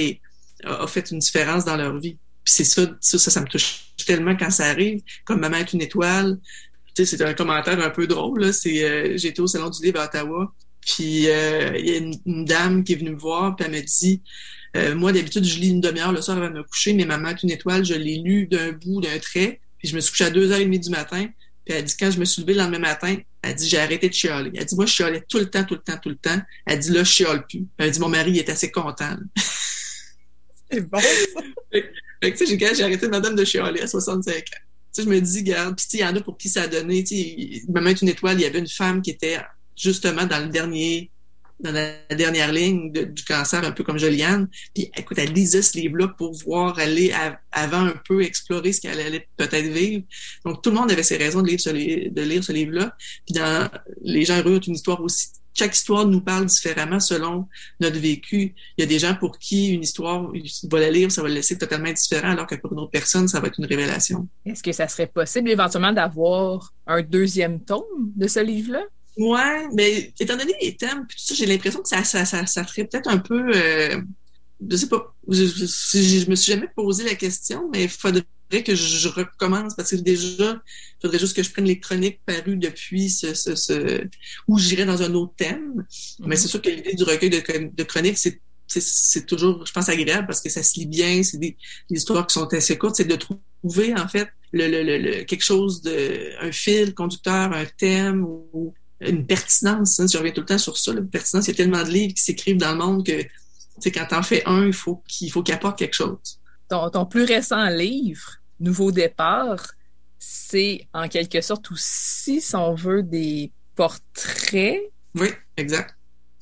a fait une différence dans leur vie. Puis c'est ça, ça, ça, me touche tellement quand ça arrive. Comme Maman est une étoile. Tu sais, c'est un commentaire un peu drôle. Là. C'est, euh, j'étais au Salon du Livre à Ottawa. Puis euh, il y a une, dame qui est venue me voir, puis elle m'a dit euh, Moi, d'habitude, je lis une demi-heure le soir avant de me coucher, mais Maman est une étoile, je l'ai lu d'un bout, d'un trait. Puis je me suis couché à 2h30 du matin. Puis elle dit quand je me suis levée le lendemain matin, elle dit j'ai arrêté de chialer. Elle dit moi je chialais tout le temps, tout le temps, tout le temps. Elle dit là je chiale plus. Elle dit mon mari est assez content. <laughs> C'est bon. Que, tu sais, j'ai arrêté madame de chialer à 65 ans. Tu sais, je me dis, garde, puis il y en a pour qui ça a donné, tu sais, Maman est une étoile, il y avait une femme qui était justement dans le dernier, dans la dernière ligne du cancer, un peu comme Joliane. Puis, écoute, elle lisait ce livre-là pour voir aller avant un peu explorer ce qu'elle allait peut-être vivre. Donc, tout le monde avait ses raisons de lire ce, ce livre-là. Puis, dans Les gens heureux ont une histoire aussi chaque histoire nous parle différemment selon notre vécu. Il y a des gens pour qui une histoire, va la lire, ça va le laisser totalement différent, alors que pour une autre personne, ça va être une révélation. Est-ce que ça serait possible éventuellement d'avoir un deuxième tome de ce livre-là? Ouais, mais étant donné les thèmes, tout ça, j'ai l'impression que ça, ça, ça, ça ferait peut-être un peu, euh, je sais pas, je, je, me suis jamais posé la question, mais il faudrait que je recommence parce que déjà, il faudrait juste que je prenne les chroniques parues depuis ce, ce, ce où j'irais dans un autre thème. Mais mhm. c'est sûr que l'idée du recueil de, de chroniques, c'est c'est toujours, je pense, agréable parce que ça se lit bien, c'est des, histoires qui sont assez courtes, c'est de trouver, en fait, le, le, le, quelque chose de, un fil conducteur, un thème ou une pertinence. Hein, je reviens tout le temps sur ça, la pertinence. Il y a tellement de livres qui s'écrivent dans le monde que, tu sais, quand t'en fais un, il faut qu'il faut qu'il apporte quelque chose ton, plus récent livre, Nouveau départ, c'est en quelque sorte aussi, si on veut, des portraits. Oui, exact.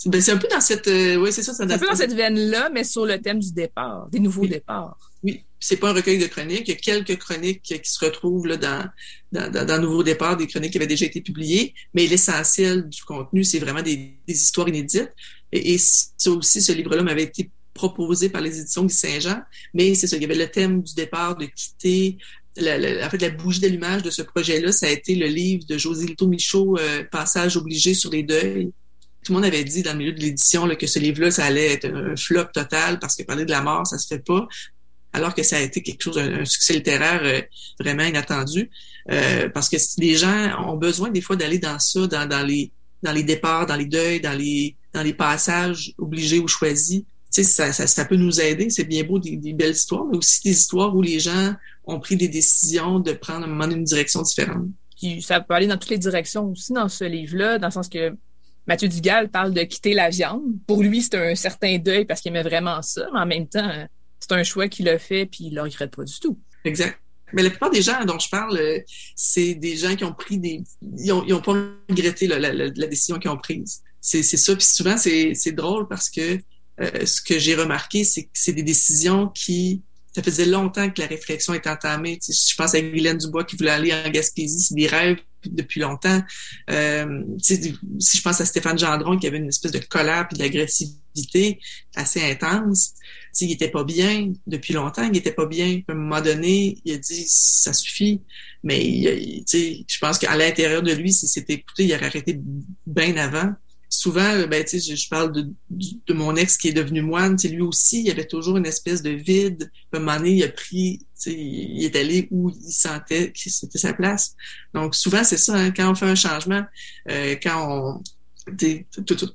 Ben, c'est un peu dans cette, euh, oui, c'est ça, ça un peu dans cette veine-là, mais sur le thème du départ, des nouveaux départs. Oui, c'est pas un recueil de chroniques. Il y a quelques chroniques qui se retrouvent là, dans, dans, dans, dans Nouveau départ, des chroniques qui avaient déjà été publiées, mais l'essentiel du contenu, c'est vraiment des, des, histoires inédites. Et, et ça aussi, ce livre-là m'avait été proposé par les éditions Guy Saint-Jean, mais c'est ça, il y avait le thème du départ, de quitter la, la, en fait, la bougie d'allumage de ce projet-là, ça a été le livre de José Lito Michaud, euh, Passage obligé sur les deuils. Tout le monde avait dit dans le milieu de l'édition que ce livre-là, ça allait être un flop total parce que parler de la mort, ça se fait pas, alors que ça a été quelque chose, un, succès littéraire euh, vraiment inattendu. Euh, parce que les gens ont besoin des fois d'aller dans ça, dans, dans les dans les départs, dans les deuils, dans les dans les passages obligés ou choisis. Ça, ça, ça peut nous aider. C'est bien beau des, des, belles histoires, mais aussi des histoires où les gens ont pris des décisions de prendre un moment une direction différente. Puis ça peut aller dans toutes les directions aussi dans ce livre-là, dans le sens que Mathieu Dugal parle de quitter la viande. Pour lui, c'est un certain deuil parce qu'il aimait vraiment ça, mais en même temps, c'est un choix qu'il a fait puis il le regrette pas du tout. Exact. Mais la plupart des gens dont je parle, euh, c'est des gens qui ont pris des... Ils ont, ils ont pas regretté la, la, la décision qu'ils ont prise. C'est ça. Puis souvent, c'est drôle parce que euh, ce que j'ai remarqué, c'est que c'est des décisions qui ça faisait longtemps que la réflexion était entamée. Tu sais, je pense à Guylaine Dubois qui voulait aller en Gaspésie, c'est des rêves depuis longtemps. Euh, tu sais, si je pense à Stéphane Gendron qui avait une espèce de colère et d'agressivité assez intense, tu sais, il était pas bien depuis longtemps, il était pas bien. À un moment donné, il a dit ça suffit. Mais tu sais, je pense qu'à l'intérieur de lui, si c'était écouté, il aurait arrêté bien avant souvent, ben, tu sais, je, parle de, de, mon ex qui est devenu moine, tu lui aussi, il y avait toujours une espèce de vide. À un il a pris, tu sais, il est allé où il sentait que c'était sa place. Donc, souvent, c'est ça, hein, quand on fait un changement, euh, quand on,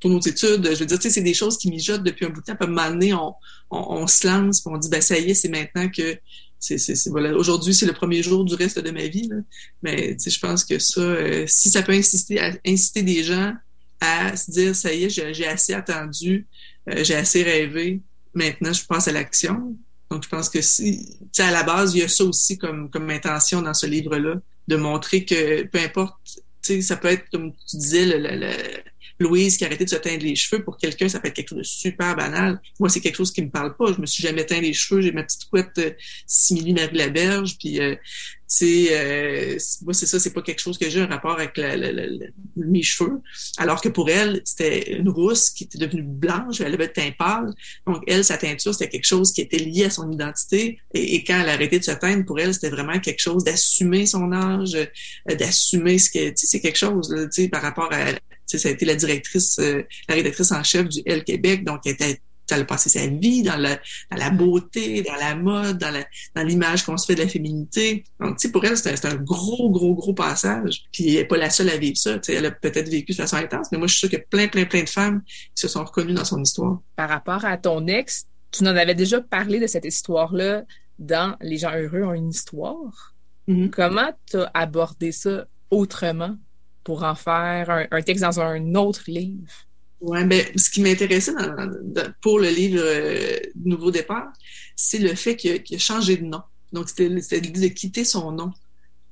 pour nos études, je veux dire, tu sais, c'est des choses qui mijotent depuis un bout de temps. À un donné, on, on, se lance, on dit, ben ça y est, c'est maintenant que c'est, c'est, voilà, aujourd'hui, c'est le premier jour du reste de ma vie. Là. Mais je pense que ça, euh, si ça peut insister, à, inciter des gens à se dire ça y est, j'ai assez attendu, euh, j'ai assez rêvé, maintenant je passe à l'action. Donc je pense que si, à la base, il y a ça aussi comme, comme intention dans ce livre-là, de montrer que peu importe, ça peut être, comme tu disais, Louise qui a arrêté de se teindre les cheveux, pour quelqu'un, ça peut être quelque chose de super banal. Moi, c'est quelque chose qui me parle pas. Je me suis jamais teint les cheveux. J'ai ma petite couette euh, simili Marie Laberge, puis euh, euh, moi, c'est ça, c'est pas quelque chose que j'ai un rapport avec la, la, la, mes cheveux. Alors que pour elle, c'était une rousse qui était devenue blanche, elle avait le teint pâle. Donc, elle, sa teinture, c'était quelque chose qui était lié à son identité. Et, quand elle a arrêté de se teindre, pour elle, c'était vraiment quelque chose d'assumer son âge, euh, d'assumer ce que, tu sais, c'est quelque chose, tu sais, par rapport à, ça a été la directrice, euh, la rédactrice en chef du L Québec, donc elle était elle a passé sa vie dans la, dans la beauté, dans la mode, dans, l'image qu'on se fait de la féminité. Donc, tu sais, pour elle, c'est un, gros, gros, gros passage. Puis elle n'est pas la seule à vivre ça. Tu sais, elle a peut-être vécu de façon intense, mais moi, je suis sûre qu'il y a plein, plein, plein de femmes qui se sont reconnues dans son histoire. Par rapport à ton ex, tu en avais déjà parlé de cette histoire-là dans Les gens heureux ont une histoire. Mm-hmm. Comment tu as abordé ça autrement pour en faire un, un texte dans un autre livre? Ouais, ben, ce qui m'intéressait pour le livre euh, Nouveau départ, c'est le fait qu'il a, changé de nom. Donc, c'était l'idée de quitter son nom.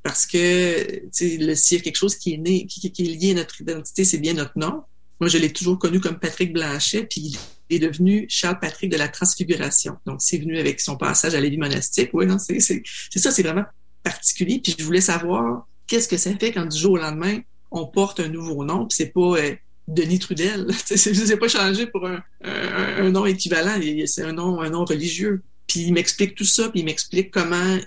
Parce que, s'il y a quelque chose qui est né, qui, qui, est lié à notre identité, c'est bien notre nom. Moi, je l'ai toujours connu comme Patrick Blanchet, puis il est devenu Charles Patrick de la Transfiguration. Donc, c'est venu avec son passage à la vie monastique. Oui, non, c'est ça, c'est vraiment particulier. Puis je voulais savoir qu'est-ce que ça fait quand du jour au lendemain, on porte un nouveau nom, puis c'est pas euh, Denis Trudel. <laughs> ne pas changé pour un, un, nom équivalent. C'est un nom, un nom religieux. Puis il m'explique tout ça, puis il m'explique comment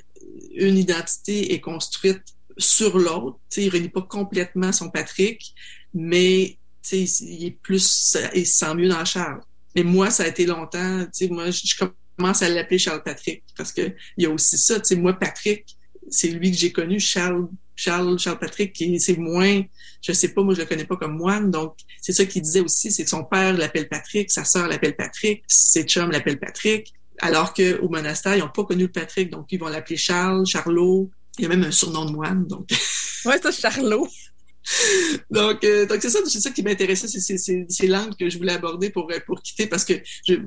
une identité est construite sur l'autre. Il ne renie pas complètement son Patrick, mais il est plus, il se sent mieux dans Charles. Mais moi, ça a été longtemps, moi, je commence à l'appeler Charles Patrick parce que il y a aussi ça, moi, Patrick, c'est lui que j'ai connu, Charles Charles, Charles Patrick, qui c'est moins, je sais pas, moi je le connais pas comme moine, donc c'est ça qu'il disait aussi, c'est que son père l'appelle Patrick, sa sœur l'appelle Patrick, ses chums l'appellent Patrick, alors qu'au monastère, ils n'ont pas connu le Patrick, donc ils vont l'appeler Charles, Charlot, il y a même un surnom de moine, donc. <laughs> ouais, c'est Charlot. <laughs> donc, euh, donc c'est ça, c'est ça qui m'intéressait, c'est ces langues que je voulais aborder pour pour quitter, parce que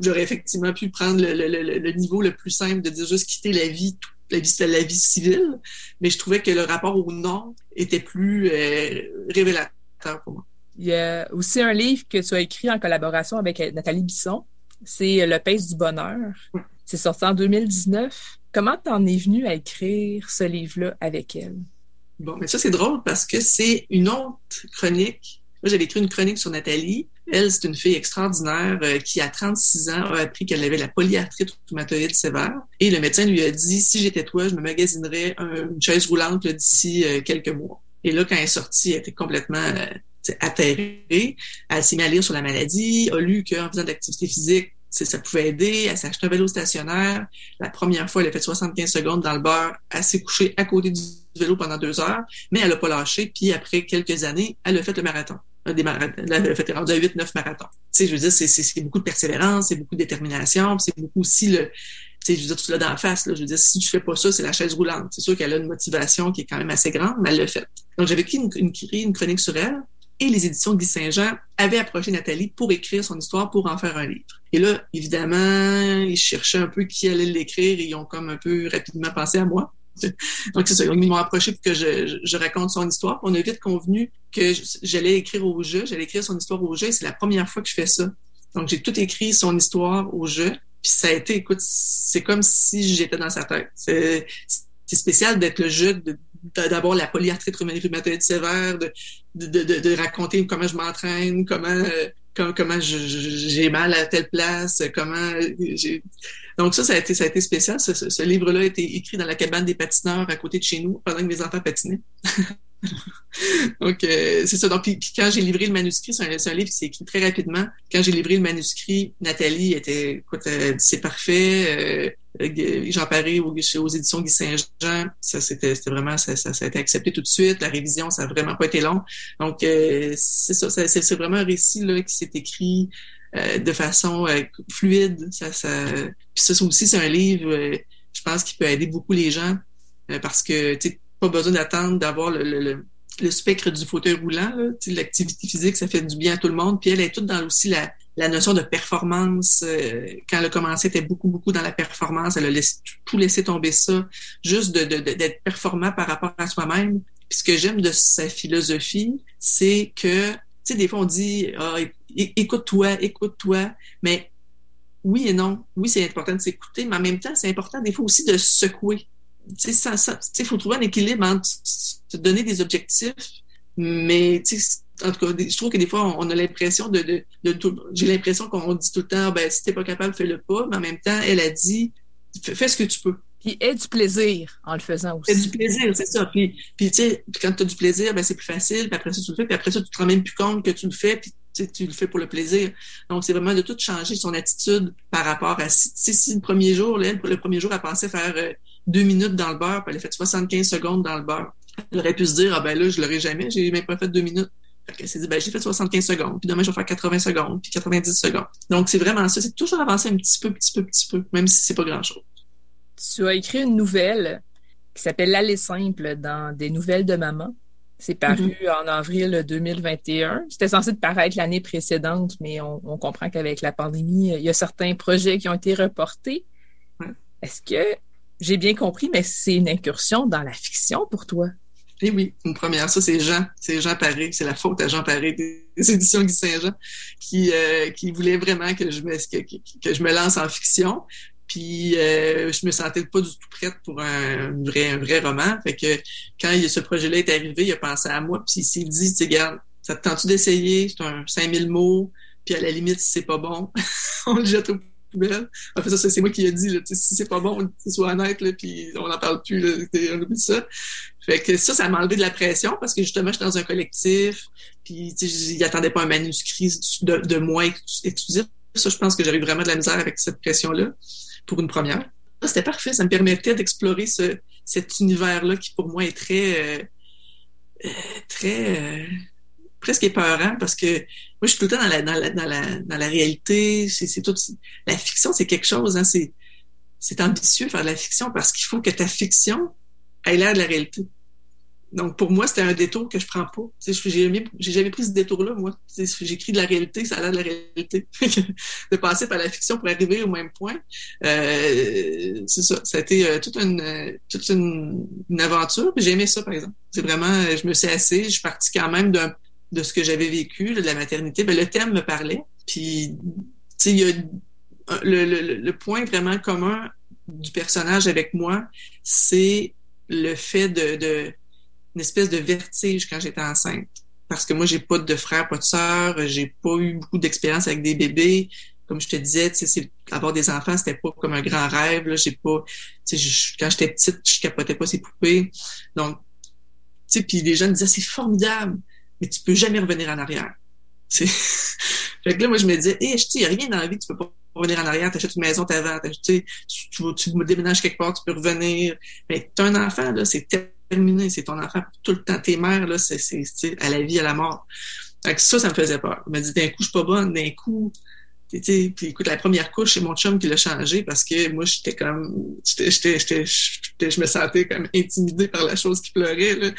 j'aurais effectivement pu prendre le, le, le, le, niveau le plus simple de dire juste quitter la vie, tout la vie, la vie civile, mais je trouvais que le rapport au nom était plus euh, révélateur pour moi. Il y a aussi un livre que tu as écrit en collaboration avec Nathalie Bisson, c'est Le Pace du bonheur. C'est sorti en 2019. Comment t'en es venu à écrire ce livre-là avec elle? Bon, mais ça, c'est drôle parce que c'est une autre chronique. Moi, j'avais écrit une chronique sur Nathalie, Elle, c'est une fille extraordinaire euh, qui, à 36 ans, a appris qu'elle avait la polyarthrite rhumatoïde sévère. Et le médecin lui a dit, si j'étais toi, je me magasinerais une chaise roulante d'ici euh, quelques mois. Et là, quand elle est sortie, elle était complètement euh, atterrée. Elle s'est mise à lire sur la maladie, a lu qu'en faisant d'activité physique, ça pouvait aider. Elle s'est acheté un vélo stationnaire. La première fois, elle a fait 75 secondes dans le beurre. Elle s'est couchée à côté du vélo pendant deux heures, mais elle n'a pas lâché. Puis après quelques années, elle a fait le marathon. Des marathons. Rendu à 8-9 marathons. Tu sais, je veux dire, c'est beaucoup de persévérance, c'est beaucoup de détermination, c'est beaucoup aussi le, tu sais, je veux dire, tu l'as d'en face, là. Je veux dire, si tu fais pas ça, c'est la chaise roulante. C'est sûr qu'elle a une motivation qui est quand même assez grande, mais elle l'a fait. Donc, j'avais écrit une, une, une chronique sur elle et les éditions Guy Saint-Jean avaient approché Nathalie pour écrire son histoire, pour en faire un livre. Et là, évidemment, ils cherchaient un peu qui allait l'écrire et ils ont comme un peu rapidement pensé à moi. <laughs> Donc, c'est ça. Ils m'ont approché pour que je, je, raconte son histoire. On a vite convenu que j'allais écrire au jeu, j'allais écrire son histoire au jeu et c'est la première fois que je fais ça. Donc, j'ai tout écrit son histoire au jeu. Puis ça a été, écoute, c'est comme si j'étais dans sa tête. C'est spécial d'être le jeu, d'avoir la polyarthrite rhumatoïde sévère, de, de, de, de, raconter comment je m'entraîne, comment euh, comment, j'ai mal à telle place, comment j'ai... Donc ça, ça a été, ça a été spécial. Ce, ce livre-là a été écrit dans la cabane des patineurs à côté de chez nous pendant que mes enfants patinaient. <laughs> Donc, euh, c'est ça. Donc, puis, quand j'ai livré le manuscrit, c'est un, un, livre qui s'est écrit très rapidement. Quand j'ai livré le manuscrit, Nathalie était, écoute, euh, c'est parfait. Euh, Jean Paré aux, aux, éditions Guy Saint-Jean, ça c'était vraiment, ça, ça, ça, a été accepté tout de suite. La révision, ça a vraiment pas été long. Donc, euh, c'est ça, c'est vraiment un récit là, qui s'est écrit euh, de façon fluide. Ça, ça, puis ça aussi, c'est un livre, je pense, qui peut aider beaucoup les gens parce que, tu pas besoin d'attendre d'avoir le, le, le, spectre du fauteuil roulant. L'activité physique, ça fait du bien à tout le monde. Puis elle est toute dans aussi la, la notion de performance. Euh, quand elle a commencé, était beaucoup, beaucoup dans la performance. Elle a tout laissé tomber ça, juste de, d'être de, performant par rapport à soi-même. Puis ce que j'aime de sa philosophie, c'est que, tu sais, des fois on dit, ah, écoute-toi, écoute-toi, mais oui et non. Oui, c'est important de s'écouter, mais en même temps, c'est important des fois aussi de secouer il faut trouver un équilibre entre se donner des objectifs, mais en tout cas, je trouve que des fois, on a l'impression de, de, de, j'ai l'impression qu'on dit tout le temps, ben, si t'es pas capable, fais-le pas, mais en même temps, elle a dit, fais, ce que tu peux. Puis aie du plaisir en le faisant aussi. Aie du plaisir, c'est ça. Puis, puis tu sais, quand tu as du plaisir, ben, c'est plus facile, puis après ça, tu le fais, puis après ça, tu te rends même plus compte que tu le fais, puis tu le fais pour le plaisir. Donc, c'est vraiment de tout changer son attitude par rapport à si, si le premier jour, là, le premier jour, elle pensait faire euh, deux minutes dans le beurre, puis elle a fait 75 secondes dans le beurre. Elle aurait pu se dire, ah ben là, je l'aurais jamais, j'ai même pas fait deux minutes. Qu'elle s'est dit, ben, j'ai fait 75 secondes, puis demain, je vais faire 80 secondes, puis 90 secondes. Donc, c'est vraiment ça. C'est toujours avancer un petit peu, petit peu, petit peu, même si c'est pas grand-chose. Tu as écrit une nouvelle qui s'appelle L'aller simple dans des nouvelles de maman. C'est paru mm-hmm. en avril 2021. C'était censé paraître l'année précédente, mais on, on comprend qu'avec la pandémie, il y a certains projets qui ont été reportés. Est-ce que j'ai bien compris, mais c'est une incursion dans la fiction pour toi? Eh oui, une première. Ça, c'est Jean. C'est Jean Paré. C'est la faute à Jean Paré des <laughs> éditions Guy Saint-Jean qui, euh, qui voulait vraiment que je, me, que, je me lance en fiction. Puis euh, je me sentais pas du tout prête pour un, vrai, un vrai roman. Fait que quand ce projet-là est arrivé, il a pensé à moi. Puis il s'est dit, tu regarde, ça te tente d'essayer? C'est un 5000 mots. Puis à la limite, si c'est pas bon, <laughs> on le jette au poubelle. Fait, ça, c'est moi qui ai dit, là, si c'est pas bon, sois honnête, là, puis on n'en parle plus, là, on oublie ça. Fait que ça, ça m'a enlevé de la pression parce que justement, je suis dans un collectif, puis il attendait pas un manuscrit de, de moi exclusif. Ça, je pense que j'avais vraiment de la misère avec cette pression-là pour une première. C'était parfait, ça me permettait d'explorer ce, cet univers-là qui pour moi est très, euh, euh très, euh, presque épeurant parce que moi, je suis tout le temps dans la, dans la, dans la, dans la réalité. C'est tout. La fiction, c'est quelque chose. Hein, c'est c'est ambitieux faire de la fiction parce qu'il faut que ta fiction ait l'air de la réalité. Donc, pour moi, c'était un détour que je prends pas. J'ai jamais, jamais pris ce détour-là, moi. J'écris de la réalité, ça a l'air de la réalité. <laughs> de passer par la fiction pour arriver au même point, euh, c'est ça. Ça a été euh, toute une toute une, une aventure. J'ai aimé ça, par exemple. C'est vraiment, je me suis assise, je suis partie quand même d'un de ce que j'avais vécu, de la maternité, ben, le thème me parlait. Puis, tu sais, il y a le, le, le, point vraiment commun du personnage avec moi, c'est le fait de, de une espèce de vertige quand j'étais enceinte. parce que moi, j'ai pas de frère, pas de sœur, j'ai pas eu beaucoup d'expérience avec des bébés. Comme je te disais, c'est avoir des enfants, c'était pas comme un grand rêve. Là, j'ai pas, quand j'étais petite, je capotais pas ces poupées. Donc, puis les jeunes disaient c'est formidable, mais tu peux jamais revenir en arrière. C'est... <laughs> fait que là, moi, je me disais, hé, hey, il y a rien dans la vie, tu peux pas revenir en arrière, t'achètes une maison, t'avais, tu, tu, tu, tu déménages quelque part, tu peux revenir. Mais t'as un enfant, là, c'est terminé, c'est ton enfant tout le temps. Tes mères, là, c'est, c'est, à la vie, à la mort. Fait que ça, ça me faisait peur. Je me dis, d'un coup, je suis pas bonne, d'un coup, puis écoute, la première couche, c'est mon chum qui l'a changé parce que moi, j'étais comme, j'étais, j'étais, je me sentais comme intimidée par la chose qui pleurait. Là.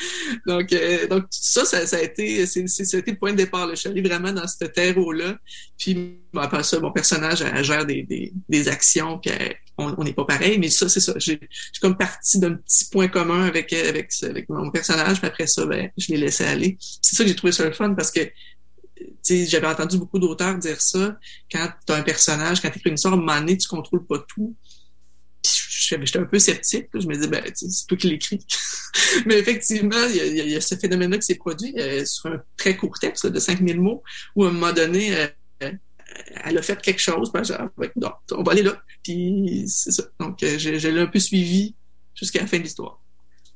Donc, euh, donc ça, ça, ça a été, c'est, été le point de départ. Là. Je suis allée vraiment dans ce terreau-là. Puis après ça, mon personnage elle gère des, des, des actions, puis on n'est pas pareil, mais ça, c'est ça. J'ai comme parti d'un petit point commun avec, avec, avec mon personnage, puis après ça, ben, je l'ai laissé aller. C'est ça que j'ai trouvé ça le fun parce que j'avais entendu beaucoup d'auteurs dire ça. Quand tu as un personnage, quand tu écris une histoire, à un moment donné, tu contrôles pas tout. J'étais un peu sceptique. Je me disais, ben, c'est toi qui l'écris. <laughs> Mais effectivement, il y a, ce phénomène-là qui s'est produit euh, sur un très court texte de 5000 mots, où à un moment donné, euh, euh, elle a fait quelque chose. Ben, genre, on va aller là. Puis c'est ça. Donc, je, je l'ai un peu suivi jusqu'à la fin de l'histoire.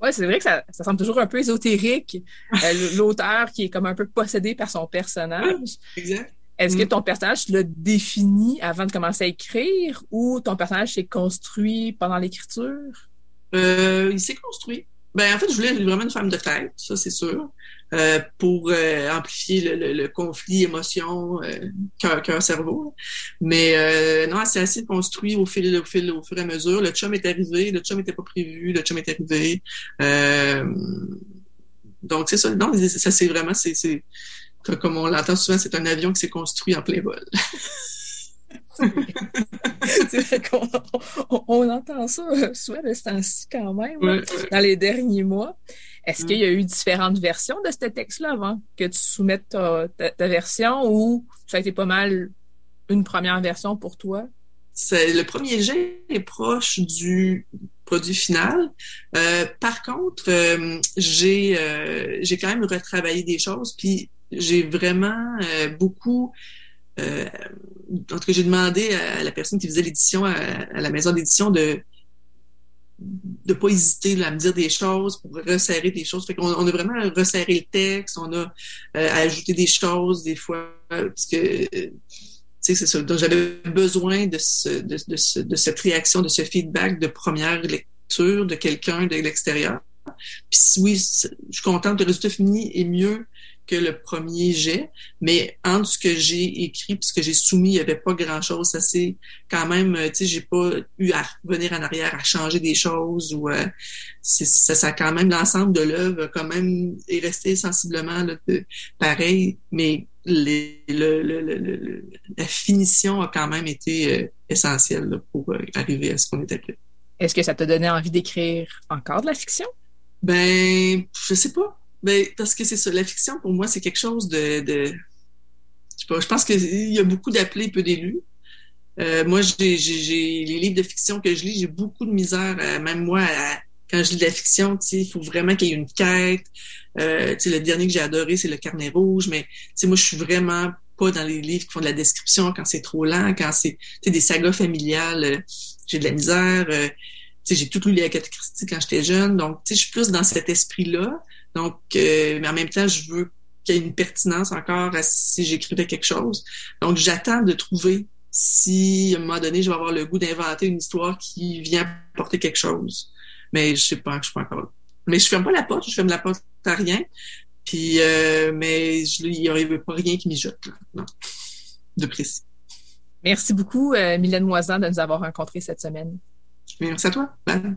Ouais, c'est vrai que ça, ça semble toujours un peu ésotérique, euh, l'auteur qui est comme un peu possédé par son personnage. Exact. Est-ce que mm. ton personnage, tu l'as défini avant de commencer à écrire ou ton personnage s'est construit pendant l'écriture? Euh, il s'est construit. Ben, en fait, je voulais vraiment une femme de tête, ça, c'est sûr. Euh, pour euh, amplifier le, le, conflit émotion euh, cœur cœur cerveau. Mais euh, non c'est assez construit au fil au fil au fur et à mesure. Le chum est arrivé le chum n'était pas prévu le chum est arrivé. Donc c'est ça. Non ça c'est vraiment c'est comme on l'entend souvent c'est un avion qui s'est construit en plein vol <laughs> <laughs> c'est vrai qu'on on, entend ça souvent de ce temps-ci quand même, dans les derniers mois. Est-ce qu'il y a eu différentes versions de ce texte-là avant? Que tu soumettes ta, version ou ça a été pas mal une première version pour toi? le premier jet est proche du produit final. Euh, par contre, euh, j'ai euh, j'ai quand même retravaillé des choses, puis j'ai vraiment beaucoup en tout cas, j'ai demandé à la personne qui faisait l'édition, à, la maison d'édition, de de pas hésiter à me dire des choses pour resserrer des choses. Fait on a vraiment resserré le texte, on a euh, ajouté des choses des fois, parce que c'est ça. Donc j'avais besoin de, ce, de, de, de, cette réaction, de ce feedback de première lecture de quelqu'un de l'extérieur. Puis oui, je suis contente, le résultat fini est mieux que le premier jet, mais entre ce que j'ai écrit et ce que j'ai soumis, il n'y avait pas grand-chose. Ça c'est quand même, tu sais, j'ai pas eu à revenir en arrière, à changer des choses ou euh, ça, ça quand même l'ensemble de l'œuvre quand même est resté sensiblement là, pareil, mais les, le, le, le, la finition a quand même été euh, essentielle pour euh, arriver à ce qu'on était prêt. Est-ce que ça t'a donné envie d'écrire encore de la fiction? Ben, je sais pas. Ben, parce que c'est ça, la fiction, pour moi, c'est quelque chose de... de... Je, sais pas, je pense qu'il y a beaucoup d'appelés, peu d'élus. Euh, moi, j'ai, j'ai, les livres de fiction que je lis, j'ai beaucoup de misère, même moi, quand je lis de la fiction, il faut vraiment qu'il y ait une quête. Euh, le dernier que j'ai adoré, c'est Le Carnet Rouge, mais moi, je suis vraiment pas dans les livres qui font de la description quand c'est trop lent, quand c'est des sagas familiales, euh, j'ai de la misère. Euh, j'ai tout lu les Agatha Christie quand j'étais jeune, donc je suis plus dans cet esprit-là. Donc, euh, mais en même temps, je veux qu'il y ait une pertinence encore à si j'écrivais quelque chose. Donc, j'attends de trouver si, à un moment donné, je vais avoir le goût d'inventer une histoire qui vient apporter quelque chose. Mais je sais pas, je suis pas encore là. Mais je ferme pas la porte, je ferme la porte à rien. Puis, euh, mais il n'y aurait pas rien qui mijote, là. Non. De précis. Merci beaucoup, euh, Mylène Moisan, de nous avoir rencontrés cette semaine. Merci à toi. Bye.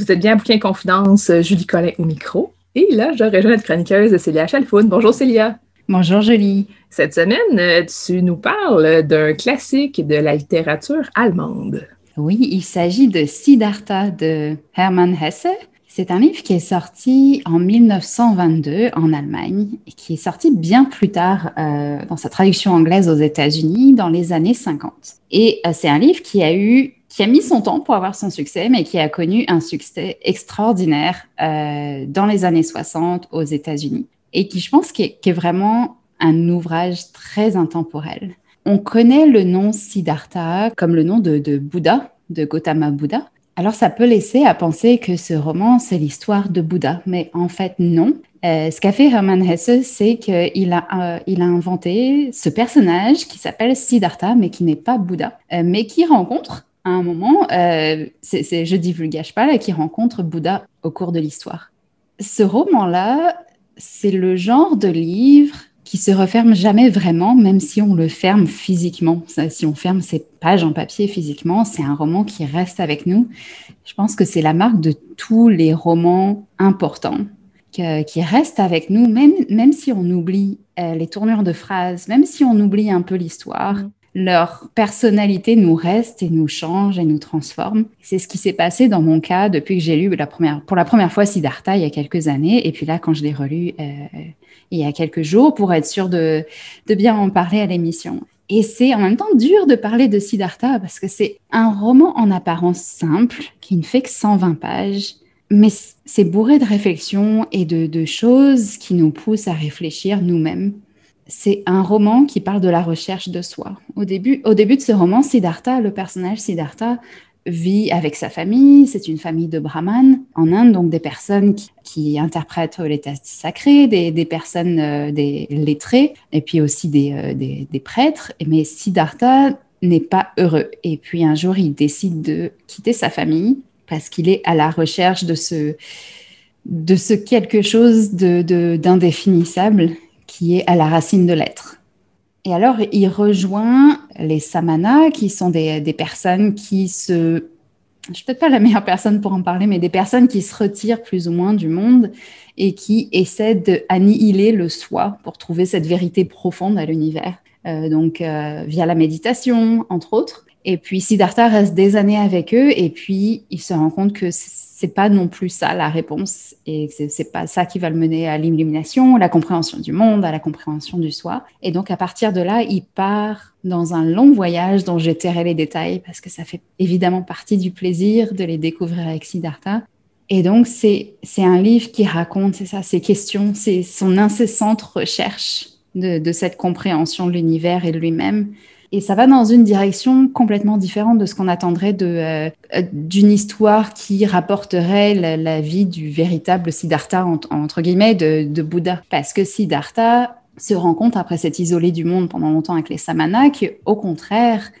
Vous êtes bien à Bouquin Confidence, Julie Collin au micro. Et là, je rejoins notre chroniqueuse Célia Chalfoun. Bonjour Célia. Bonjour Julie. Cette semaine, tu nous parles d'un classique de la littérature allemande. Oui, il s'agit de Siddhartha de Hermann Hesse. C'est un livre qui est sorti en 1922 en Allemagne et qui est sorti bien plus tard euh, dans sa traduction anglaise aux États-Unis dans les années 50. Et euh, c'est un livre qui a eu qui a mis son temps pour avoir son succès, mais qui a connu un succès extraordinaire euh, dans les années 60 aux États-Unis et qui, je pense, qui est, vraiment un ouvrage très intemporel. On connaît le nom Siddhartha comme le nom de, Bouddha, de Gautama Bouddha, alors ça peut laisser à penser que ce roman, c'est l'histoire de Bouddha, mais en fait non. Euh, ce qu'a fait Hermann Hesse, c'est qu'il a, euh, a inventé ce personnage qui s'appelle Siddhartha, mais qui n'est pas Bouddha, mais qui rencontre à un moment, c'est, je divulgage pas, qui rencontre Bouddha au cours de l'histoire. Ce roman-là, c'est le genre de livre qui se referme jamais vraiment, même si on le ferme physiquement. Si on ferme ces pages en papier physiquement, c'est un roman qui reste avec nous. Je pense que c'est la marque de tous les romans importants qui restent avec nous, même, même si on oublie euh, les tournures de phrases, même si on oublie un peu l'histoire. Mm. Leur personnalité nous reste et nous change et nous transforme. C'est ce qui s'est passé dans mon cas depuis que j'ai lu la première, pour la première fois Siddhartha il y a quelques années. Et puis là, quand je l'ai relu euh, il y a quelques jours pour être sûr de, de bien en parler à l'émission. Et c'est en même temps dur de parler de Siddhartha parce que c'est un roman en apparence simple qui ne fait que 120 pages, mais c'est bourré de réflexions et de, de choses qui nous poussent à réfléchir nous-mêmes. C'est un roman qui parle de la recherche de soi. Au début, au début de ce roman, Siddhartha, le personnage Siddhartha, vit avec sa famille. C'est une famille de brahmanes en Inde, donc des personnes qui, interprètent les textes sacrés, des, personnes, euh, des lettrés, et puis aussi des, euh, prêtres. Mais Siddhartha n'est pas heureux. Et puis un jour, il décide de quitter sa famille parce qu'il est à la recherche de ce, de ce quelque chose d'indéfinissable de, qui est à la racine de l'être. Et alors, il rejoint les samanas, qui sont des, personnes qui se... Je suis peut-être pas la meilleure personne pour en parler, mais des personnes qui se retirent plus ou moins du monde et qui essaient d'annihiler le soi pour trouver cette vérité profonde à l'univers. Euh, donc, euh, via la méditation, entre autres. Et puis Siddhartha reste des années avec eux et puis il se rend compte que c'est pas non plus ça la réponse et c'est pas ça qui va le mener à l'illumination, la compréhension du monde, à la compréhension du soi. Et donc à partir de là, il part dans un long voyage dont je tairai les détails parce que ça fait évidemment partie du plaisir de les découvrir avec Siddhartha. Et donc c'est un livre qui raconte ça ces questions, c'est son incessante recherche de, de cette compréhension de l'univers et de lui-même et ça va dans une direction complètement différente de ce qu'on attendrait euh, d'une histoire qui rapporterait la, vie du véritable Siddhartha, entre, guillemets, de, Bouddha. Parce que Siddhartha se rend compte, après s'être isolé du monde pendant longtemps avec les samanas, qu'au contraire,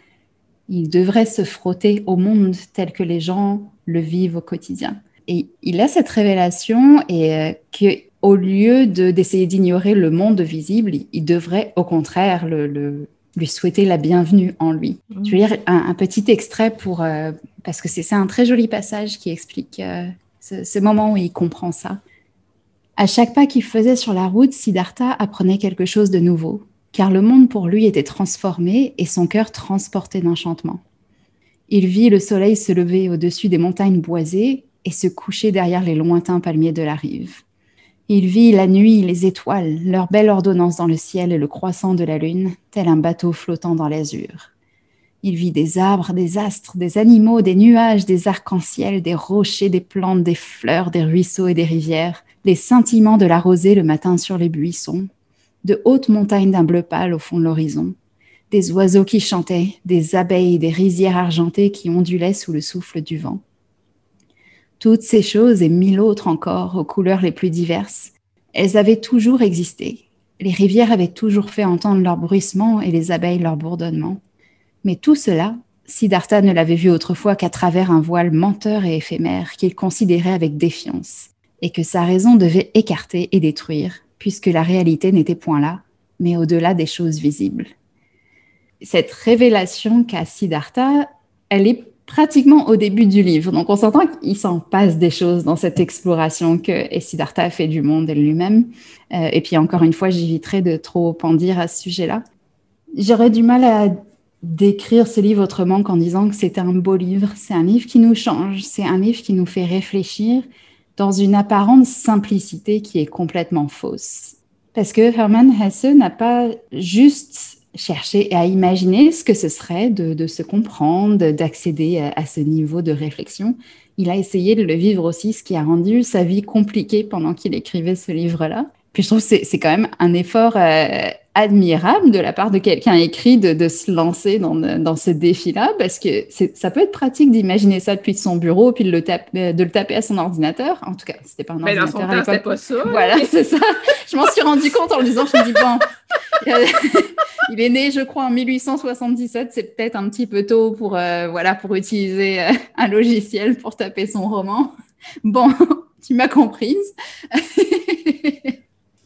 il devrait se frotter au monde tel que les gens le vivent au quotidien. Et il a cette révélation et euh, que au lieu de, d'essayer d'ignorer le monde visible, il devrait au contraire le lui souhaiter la bienvenue en lui. Mmh. Je vais lire un, petit extrait pour, euh, parce que c'est un très joli passage qui explique euh, ce, moment où il comprend ça. À chaque pas qu'il faisait sur la route, Siddhartha apprenait quelque chose de nouveau, car le monde pour lui était transformé et son cœur transporté d'enchantement. Il vit le soleil se lever au-dessus des montagnes boisées et se coucher derrière les lointains palmiers de la rive. Il vit la nuit, les étoiles, leur belle ordonnance dans le ciel et le croissant de la lune, tel un bateau flottant dans l'azur. Il vit des arbres, des astres, des animaux, des nuages, des arcs-en-ciel, des rochers, des plantes, des fleurs, des ruisseaux et des rivières, les scintillements de la rosée le matin sur les buissons, de hautes montagnes d'un bleu pâle au fond de l'horizon, des oiseaux qui chantaient, des abeilles, des rizières argentées qui ondulaient sous le souffle du vent. Toutes ces choses et mille autres encore, aux couleurs les plus diverses, elles avaient toujours existé. Les rivières avaient toujours fait entendre leur bruissement et les abeilles leur bourdonnement. Mais tout cela, Siddhartha ne l'avait vu autrefois qu'à travers un voile menteur et éphémère qu'il considérait avec défiance, et que sa raison devait écarter et détruire, puisque la réalité n'était point là, mais au-delà des choses visibles. Cette révélation qu'a Siddhartha, elle est pratiquement au début du livre. Donc on s'entend qu'il s'en passe des choses dans cette exploration que Siddhartha a fait du monde et lui-même. Euh, et puis encore une fois, j'éviterai de trop en à ce sujet-là. J'aurais du mal à décrire ce livre autrement qu'en disant que c'est un beau livre. C'est un livre qui nous change, c'est un livre qui nous fait réfléchir dans une apparente simplicité qui est complètement fausse. Parce que Hermann Hesse n'a pas juste chercher à imaginer ce que ce serait de, se comprendre, d'accéder à, ce niveau de réflexion. Il a essayé de le vivre aussi, ce qui a rendu sa vie compliquée pendant qu'il écrivait ce livre-là. Puis je trouve que c'est quand même un effort euh, admirable de la part de quelqu'un écrit de, se lancer dans, dans ce défi-là, parce que ça peut être pratique d'imaginer ça depuis son bureau, puis de le, taper, de le taper à son ordinateur. En tout cas, c'était pas un Mais ordinateur. dans son temps, pas ça. Voilà, <laughs> c'est ça. Je m'en suis rendu compte en le lisant, je me dis, bon, il est né, je crois, en 1877, c'est peut-être un petit peu tôt pour, euh, voilà, pour utiliser euh, un logiciel pour taper son roman. Bon, <laughs> tu m'as comprise. <laughs>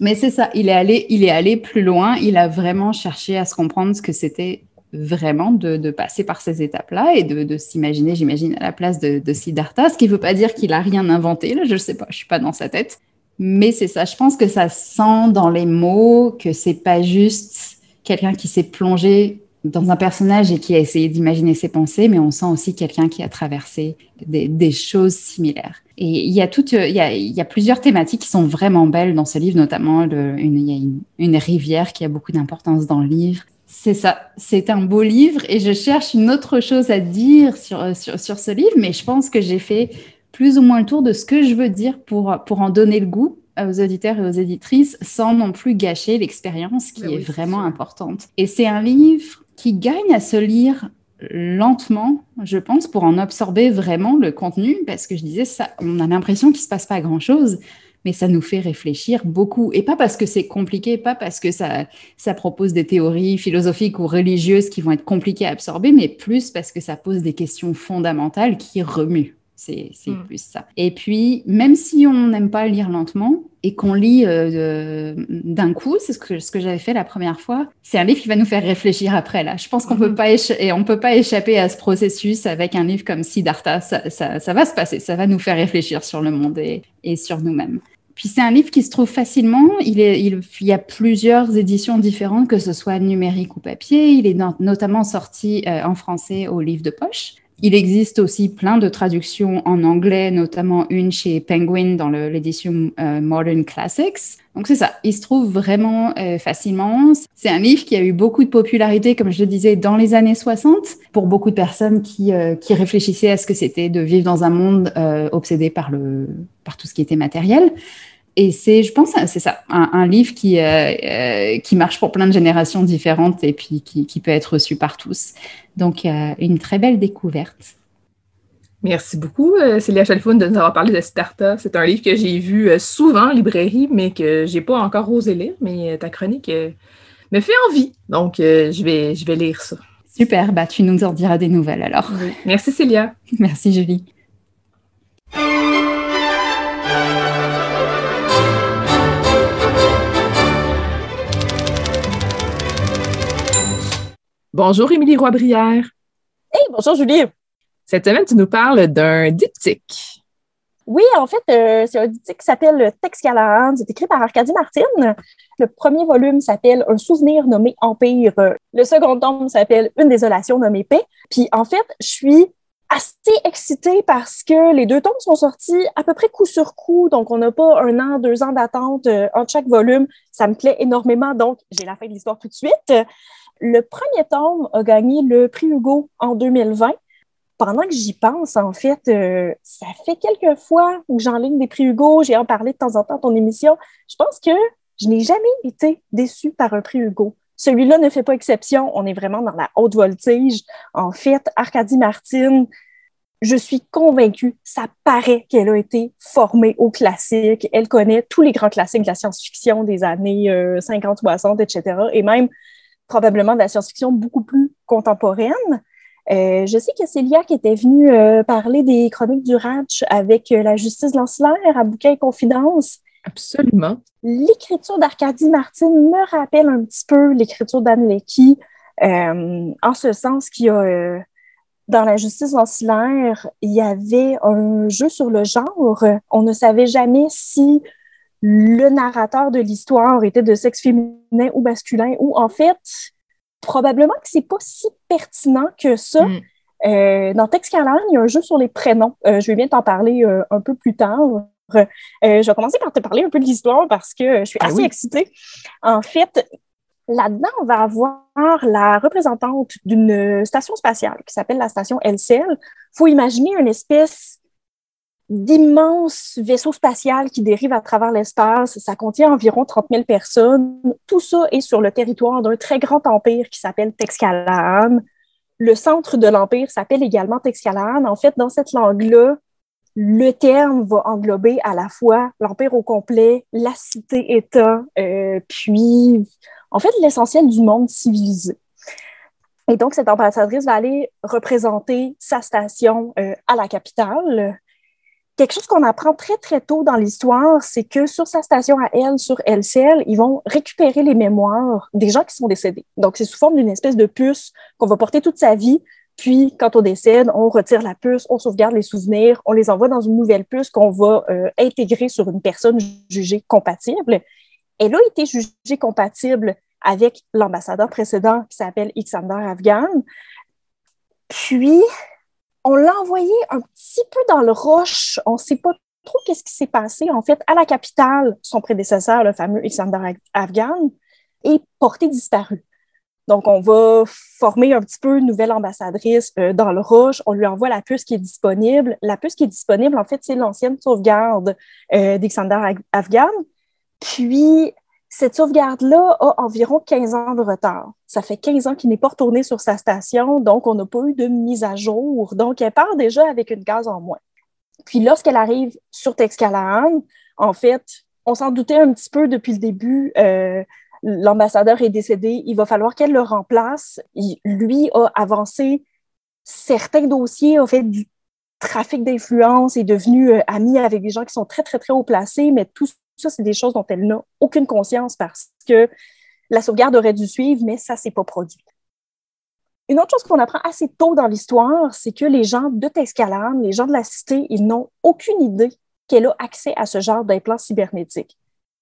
Mais c'est ça, il est, allé, il est allé plus loin, il a vraiment cherché à se comprendre ce que c'était vraiment de, passer par ces étapes-là et de, s'imaginer, j'imagine, à la place de, Siddhartha, ce qui ne veut pas dire qu'il a rien inventé, là, je ne sais pas, je ne suis pas dans sa tête. Mais c'est ça, je pense que ça sent dans les mots que c'est pas juste quelqu'un qui s'est plongé dans un personnage et qui a essayé d'imaginer ses pensées, mais on sent aussi quelqu'un qui a traversé des, choses similaires. Et il y a plusieurs thématiques qui sont vraiment belles dans ce livre, notamment une, il y a une, rivière qui a beaucoup d'importance dans le livre. C'est ça, c'est un beau livre et je cherche une autre chose à dire sur, ce livre, mais je pense que j'ai fait plus ou moins le tour de ce que je veux dire pour en donner le goût aux auditeurs et aux éditrices sans non plus gâcher l'expérience qui ben est vraiment importante. Et c'est un livre qui gagne à se lire lentement, je pense, pour en absorber vraiment le contenu, parce que je disais, ça, on a l'impression qu'il ne se passe pas grand-chose, mais ça nous fait réfléchir beaucoup. Et pas parce que c'est compliqué, pas parce que ça, ça propose des théories philosophiques ou religieuses qui vont être compliquées à absorber, mais plus parce que ça pose des questions fondamentales qui remuent. C'est mm. plus ça. Et puis, même si on n'aime pas lire lentement et qu'on lit euh, d'un coup, c'est ce que, ce que j'avais fait la première fois, c'est un livre qui va nous faire réfléchir après. Là. Je pense qu'on pas on peut pas échapper à ce processus avec un livre comme Siddhartha. Ça, ça, ça, va se passer, ça va nous faire réfléchir sur le monde et, et sur nous-mêmes. Puis c'est un livre qui se trouve facilement. Il, est, il, y a plusieurs éditions différentes, que ce soit numérique ou papier. Il est notamment sorti euh, en français au livre de poche. Il existe aussi plein de traductions en anglais, notamment une chez Penguin dans l'édition euh, Modern Classics. Donc c'est ça, il se trouve vraiment euh, facilement. C'est un livre qui a eu beaucoup de popularité, comme je le disais, dans les années 60, pour beaucoup de personnes qui, euh, qui réfléchissaient à ce que c'était de vivre dans un monde obsédé par, le, par tout ce qui était matériel. Et c'est, je pense, c'est ça, un, livre qui, euh, euh, qui marche pour plein de générations différentes et puis qui, qui peut être reçu par tous. Donc, euh, une très belle découverte. Merci beaucoup, Célia Chalfoun, de nous avoir parlé de Starta. C'est un livre que j'ai vu souvent en librairie, mais que j'ai pas encore osé lire. Mais ta chronique me fait envie. Donc, je, vais, je vais lire ça. Super, bah, tu nous en diras des nouvelles alors. Merci, Célia. <laughs> Merci, Julie. Bonjour Émilie Roy-Brière. Hey, bonjour Julie. Cette semaine, tu nous parles d'un diptyque. Oui, en fait, euh, c'est un diptyque qui s'appelle Texte Galarande. C'est écrit par Arcadie Martin. Le premier volume s'appelle Un souvenir nommé Empire. Le second tome s'appelle Une désolation nommée Paix. Puis en fait, je suis assez excitée parce que les deux tomes sont sortis à peu près coup sur coup. Donc, on n'a pas un an, deux ans d'attente euh, entre chaque volume. Ça me plaît énormément. Donc, j'ai la fin de l'histoire tout de suite. Le premier tome a gagné le prix Hugo en 2020. Pendant que j'y pense, en fait, euh, ça fait quelques fois que j'enligne des prix Hugo. J'ai en parlé de temps en temps à ton émission. Je pense que je n'ai jamais été déçue par un prix Hugo. Celui-là ne fait pas exception. On est vraiment dans la haute voltige. En fait, Arcadie Martin, je suis convaincue, ça paraît qu'elle a été formée au classique. Elle connaît tous les grands classiques de la science-fiction des années 50, 60, etc. Et même probablement de la science-fiction beaucoup plus contemporaine. Euh, je sais que Célia qui était venue euh, parler des chroniques du Ratch avec euh, la justice lancière à Bouquin et Confidence. Absolument. L'écriture d'Arcadie Martin me rappelle un petit peu l'écriture d'Anne Leckie, en ce sens qu'il y a dans la justice ancillaire, il y avait un jeu sur le genre. On ne savait jamais si le narrateur de l'histoire était de sexe féminin ou masculin, ou en fait, probablement que c'est pas si pertinent que ça. Mm. Euh, dans Texcalan, il y a un jeu sur les prénoms. Euh, je vais bien t'en parler euh, un peu plus tard. Euh, je vais commencer par te parler un peu de l'histoire parce que je suis Ah assez oui. excitée. En fait, là-dedans, on va avoir la représentante d'une station spatiale qui s'appelle la station LCL. Il faut imaginer une espèce d'immense vaisseau spatial qui dérive à travers l'espace. Ça contient environ 30 000 personnes. Tout ça est sur le territoire d'un très grand empire qui s'appelle Texcalaan. Le centre de l'empire s'appelle également Texcalaan. En fait, dans cette langue-là, le terme va englober à la fois l'empire au complet, la cité-État, euh, puis en fait l'essentiel du monde civilisé. Et donc, cette ambassadrice va aller représenter sa station euh, à la capitale. Quelque chose qu'on apprend très, très tôt dans l'histoire, c'est que sur sa station à elle, sur LCL, ils vont récupérer les mémoires des gens qui sont décédés. Donc, c'est sous forme d'une espèce de puce qu'on va porter toute sa vie. Puis, quand on décède, on retire la puce, on sauvegarde les souvenirs, on les envoie dans une nouvelle puce qu'on va euh, intégrer sur une personne jugée compatible. Elle a été jugée compatible avec l'ambassadeur précédent qui s'appelle Ixander Afghan. Puis, on l'a envoyé un petit peu dans le roche. On ne sait pas trop qu'est-ce qui s'est passé. En fait, à la capitale, son prédécesseur, le fameux Ixander Afghan, est porté disparu. Donc, on va former un petit peu une nouvelle ambassadrice euh, dans le roche. On lui envoie la puce qui est disponible. La puce qui est disponible, en fait, c'est l'ancienne sauvegarde euh, Afghan. Puis, cette sauvegarde-là a environ 15 ans de retard. Ça fait 15 ans qu'il n'est pas retourné sur sa station, donc on n'a pas eu de mise à jour. Donc, elle part déjà avec une case en moins. Puis, lorsqu'elle arrive sur Texcalaan, en fait, on s'en doutait un petit peu depuis le début. Euh, L'ambassadeur est décédé, il va falloir qu'elle le remplace. Lui a avancé certains dossiers, a fait du trafic d'influence, est devenu euh, ami avec des gens qui sont très, très, très haut placés, mais tout ça, c'est des choses dont elle n'a aucune conscience parce que la sauvegarde aurait dû suivre, mais ça ne s'est pas produit. Une autre chose qu'on apprend assez tôt dans l'histoire, c'est que les gens de Texcalaan, les gens de la cité, ils n'ont aucune idée qu'elle a accès à ce genre d'implants cybernétiques.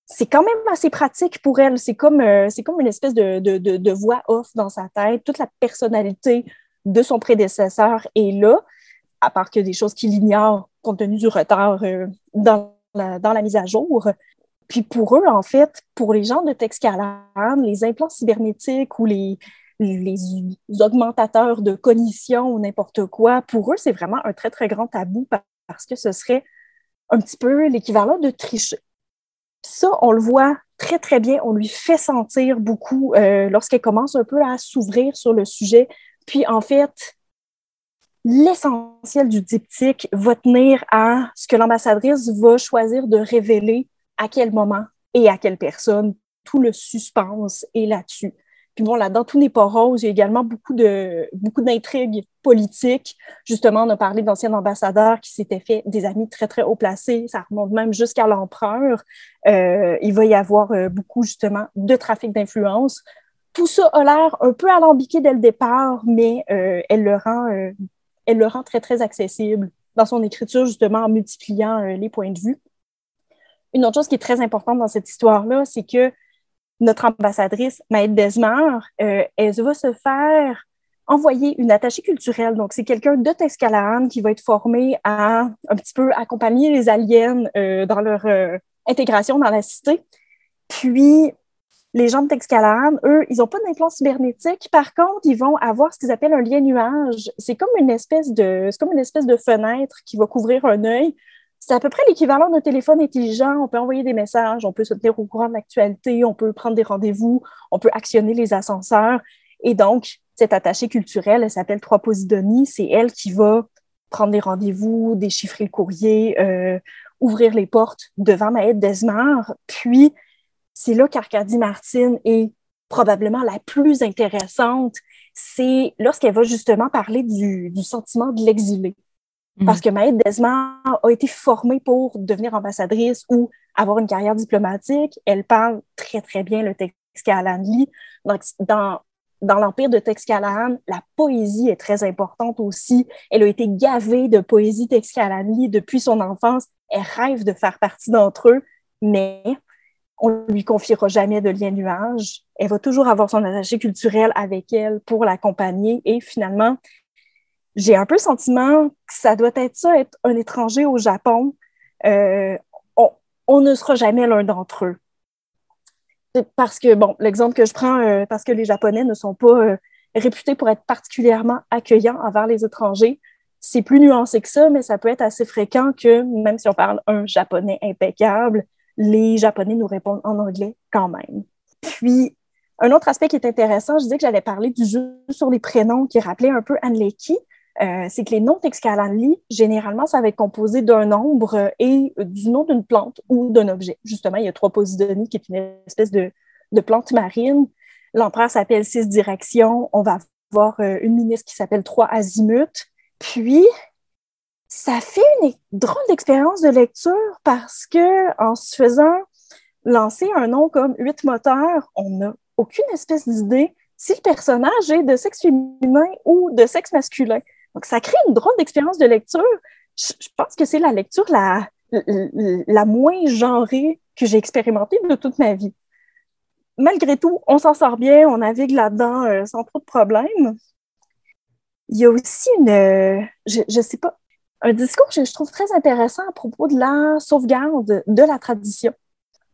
C'est quand même assez pratique pour elle. C'est comme, euh, comme une espèce de, de, de, de voix off dans sa tête. Toute la personnalité de son prédécesseur est là, à part que des choses qu'il ignore compte tenu du retard euh, dans dans la mise à jour. Puis pour eux, en fait, pour les gens de Texcalaan, les implants cybernétiques ou les, les augmentateurs de cognition ou n'importe quoi, pour eux, c'est vraiment un très, très grand tabou parce que ce serait un petit peu l'équivalent de tricher. Ça, on le voit très, très bien. On lui fait sentir beaucoup euh, lorsqu'elle commence un peu à s'ouvrir sur le sujet. Puis, en fait, l'essentiel du diptyque va tenir à ce que l'ambassadrice va choisir de révéler à quel moment et à quelle personne. Tout le suspense est là-dessus. Puis bon, là-dedans, tout n'est pas rose. Il y a également beaucoup de beaucoup d'intrigues politiques. Justement, on a parlé d'anciens ambassadeurs qui s'étaient fait des amis très, très haut placés. Ça remonte même jusqu'à l'empereur. Euh, il va y avoir euh, beaucoup, justement, de trafic d'influence. Tout ça a l'air un peu alambiqué dès le départ, mais euh, elle, le rend, elle le rend très, très accessible dans son écriture, justement, en multipliant euh, les points de vue. Une autre chose qui est très importante dans cette histoire-là, c'est que notre ambassadrice, Maëlle Desmar, euh, elle va se faire envoyer une attachée culturelle. Donc, c'est quelqu'un de Texcalaan qui va être formé à un petit peu accompagner les aliens euh, dans leur intégration dans la cité. Puis, les gens de Texcalaan, eux, ils n'ont pas d'implant cybernétique. Par contre, ils vont avoir ce qu'ils appellent un lien nuage. C'est comme une espèce de, fenêtre qui va couvrir un œil. C'est à peu près l'équivalent d'un téléphone intelligent. On peut envoyer des messages, on peut se tenir au courant de l'actualité, on peut prendre des rendez-vous, on peut actionner les ascenseurs. Et donc, cette attachée culturelle, elle s'appelle Trois Posidonie. C'est elle qui va prendre des rendez-vous, déchiffrer le courrier, euh, ouvrir les portes devant Maëlle Desmar. Puis, c'est là qu'Arcadie Martine est probablement la plus intéressante. C'est lorsqu'elle va justement parler du, du sentiment de l'exilé. Parce que Maëlle Desmar a été formée pour devenir ambassadrice ou avoir une carrière diplomatique. Elle parle très, très bien le Texcalanli. Donc, dans dans l'empire de Texcalan, la poésie est très importante aussi. Elle a été gavée de poésie Texcalanli depuis son enfance. Elle rêve de faire partie d'entre eux, mais on lui confiera jamais de lien nuage. Elle va toujours avoir son attaché culturel avec elle pour l'accompagner. Et finalement, j'ai un peu le sentiment que ça doit être ça, être un étranger au Japon. Euh, on, on, ne sera jamais l'un d'entre eux. Parce que, bon, l'exemple que je prends, euh, parce que les Japonais ne sont pas euh, réputés pour être particulièrement accueillants envers les étrangers. C'est plus nuancé que ça, mais ça peut être assez fréquent que, même si on parle un japonais impeccable, les Japonais nous répondent en anglais quand même. Puis, un autre aspect qui est intéressant, je disais que j'allais parler du jeu sur les prénoms qui rappelait un peu Anleki. Euh, c'est que les noms Texcalanli, généralement, ça va être composé d'un nombre et du nom d'une plante ou d'un objet. Justement, il y a trois Posidonies, qui est une espèce de, plante marine. L'empereur s'appelle Six Directions. On va avoir euh, une ministre qui s'appelle Trois Azimuts. Puis, ça fait une drôle d'expérience de lecture parce que en se faisant lancer un nom comme Huit moteurs, on n'a aucune espèce d'idée si le personnage est de sexe féminin ou de sexe masculin. Donc, ça crée une drôle d'expérience de lecture. Je, pense que c'est la lecture la, la, moins genrée que j'ai expérimentée de toute ma vie. Malgré tout, on s'en sort bien, on navigue là-dedans euh, sans trop de problèmes. Il y a aussi une, euh, je, je sais pas, un discours que je trouve très intéressant à propos de la sauvegarde de la tradition.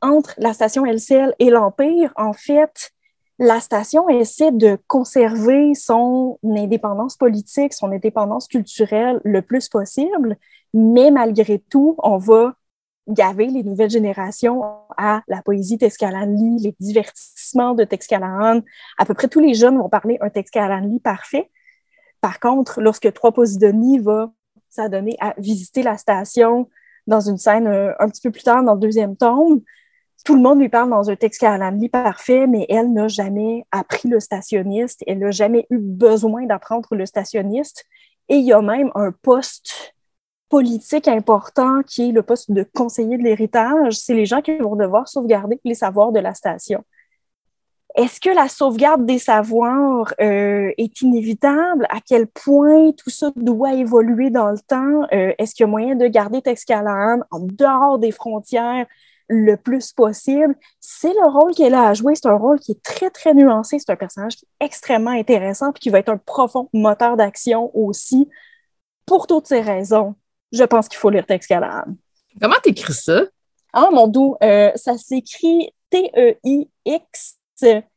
Entre la station LCL et l'Empire, en fait, la station essaie de conserver son indépendance politique, son indépendance culturelle le plus possible, mais malgré tout, on va gaver les nouvelles générations à la poésie Texcalan-Lee, les divertissements de Texcalan. À peu près tous les jeunes vont parler un Texcalan-Lee parfait. Par contre, lorsque Trois Posidonies va s'adonner à visiter la station dans une scène euh, un petit peu plus tard dans le deuxième tome, tout le monde lui parle dans un texte lit parfait, mais elle n'a jamais appris le stationniste, elle n'a jamais eu besoin d'apprendre le stationniste. Et il y a même un poste politique important qui est le poste de conseiller de l'héritage. C'est les gens qui vont devoir sauvegarder les savoirs de la station. Est-ce que la sauvegarde des savoirs euh, est inévitable? À quel point tout ça doit évoluer dans le temps? Euh, est-ce qu'il y a moyen de garder Texcalan en dehors des frontières le plus possible? C'est le rôle qu'elle a à jouer. C'est un rôle qui est très, très nuancé. C'est un personnage qui est extrêmement intéressant puis qui va être un profond moteur d'action aussi. Pour toutes ces raisons, je pense qu'il faut lire Texcalan. Comment t'écris ça? Ah, mon doux, euh, ça s'écrit T-E-I-X-C-A-L-A-A-M.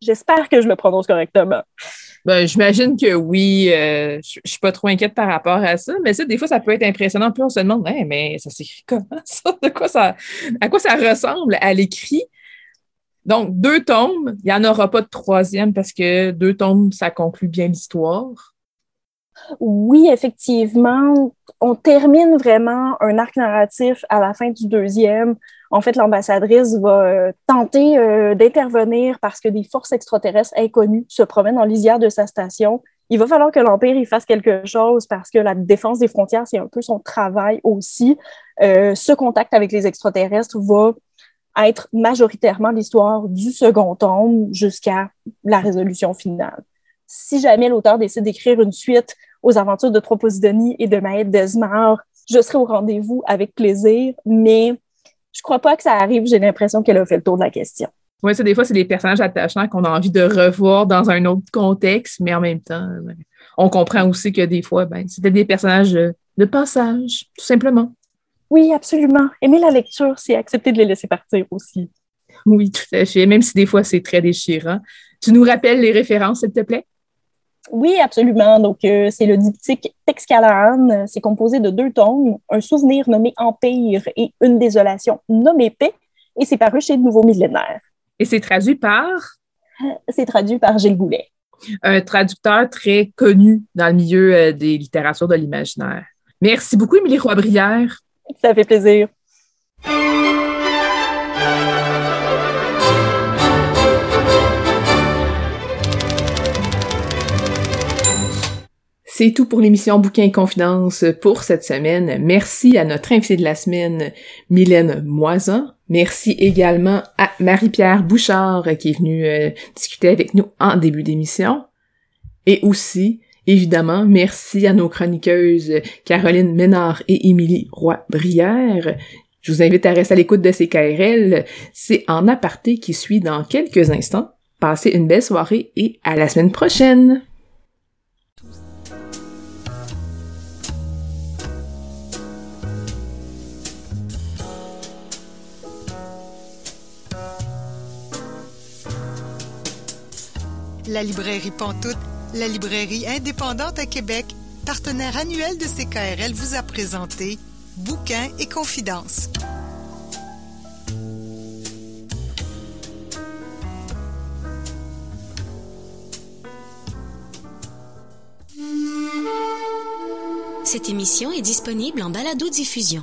J'espère que je le prononce correctement. Ben, j'imagine que oui. Euh, je, ne suis pas trop inquiète par rapport à ça, mais ça, des fois, ça peut être impressionnant. Puis on se demande, mais ça s'écrit comment <laughs> ça? De quoi ça? À quoi ça ressemble à l'écrit? Donc, deux tomes, il n'y en aura pas de troisième parce que deux tomes, ça conclut bien l'histoire. Oui, effectivement. On termine vraiment un arc narratif à la fin du deuxième en fait, l'ambassadrice va euh, tenter euh, d'intervenir parce que des forces extraterrestres inconnues se promènent en lisière de sa station. Il va falloir que l'Empire y fasse quelque chose parce que la défense des frontières, c'est un peu son travail aussi. Euh, ce contact avec les extraterrestres va être majoritairement l'histoire du second tome jusqu'à la résolution finale. Si jamais l'auteur décide d'écrire une suite aux aventures de Troposidonie et de Maët Desmar, je serai au rendez-vous avec plaisir, mais je crois pas que ça arrive. J'ai l'impression qu'elle a fait le tour de la question. Oui, c'est des fois, c'est des personnages attachants qu'on a envie de revoir dans un autre contexte, mais en même temps, ben, on comprend aussi que des fois, ben, c'était des personnages de passage, tout simplement. Oui, absolument. Aimer la lecture, c'est accepter de les laisser partir aussi. Oui, tout à fait, même si des fois c'est très déchirant. Tu nous rappelles les références, s'il te plaît? Oui, absolument. Donc, euh, c'est le diptyque Texcalaan. C'est composé de deux tomes, un souvenir nommé Empire et une désolation nommée Paix. Et c'est paru chez Nouveau Millénaire. Et c'est traduit par? C'est traduit par Gilles Goulet. Un traducteur très connu dans le milieu euh, des littératures de l'imaginaire. Merci beaucoup, Émilie Roy-Brière. Ça fait plaisir. C'est tout pour l'émission Bouquin et Confidence pour cette semaine. Merci à notre invitée de la semaine, Mylène Moisan. Merci également à Marie-Pierre Bouchard qui est venue euh, discuter avec nous en début d'émission. Et aussi, évidemment, merci à nos chroniqueuses Caroline Ménard et Émilie Roy-Brière. Je vous invite à rester à l'écoute de ces KRL. C'est en aparté qui suit dans quelques instants. Passez une belle soirée et à la semaine prochaine! La librairie Pantoute, la librairie indépendante à Québec, partenaire annuel de CKRL, vous a présenté Bouquins et Confidences. Cette émission est disponible en balado-diffusion.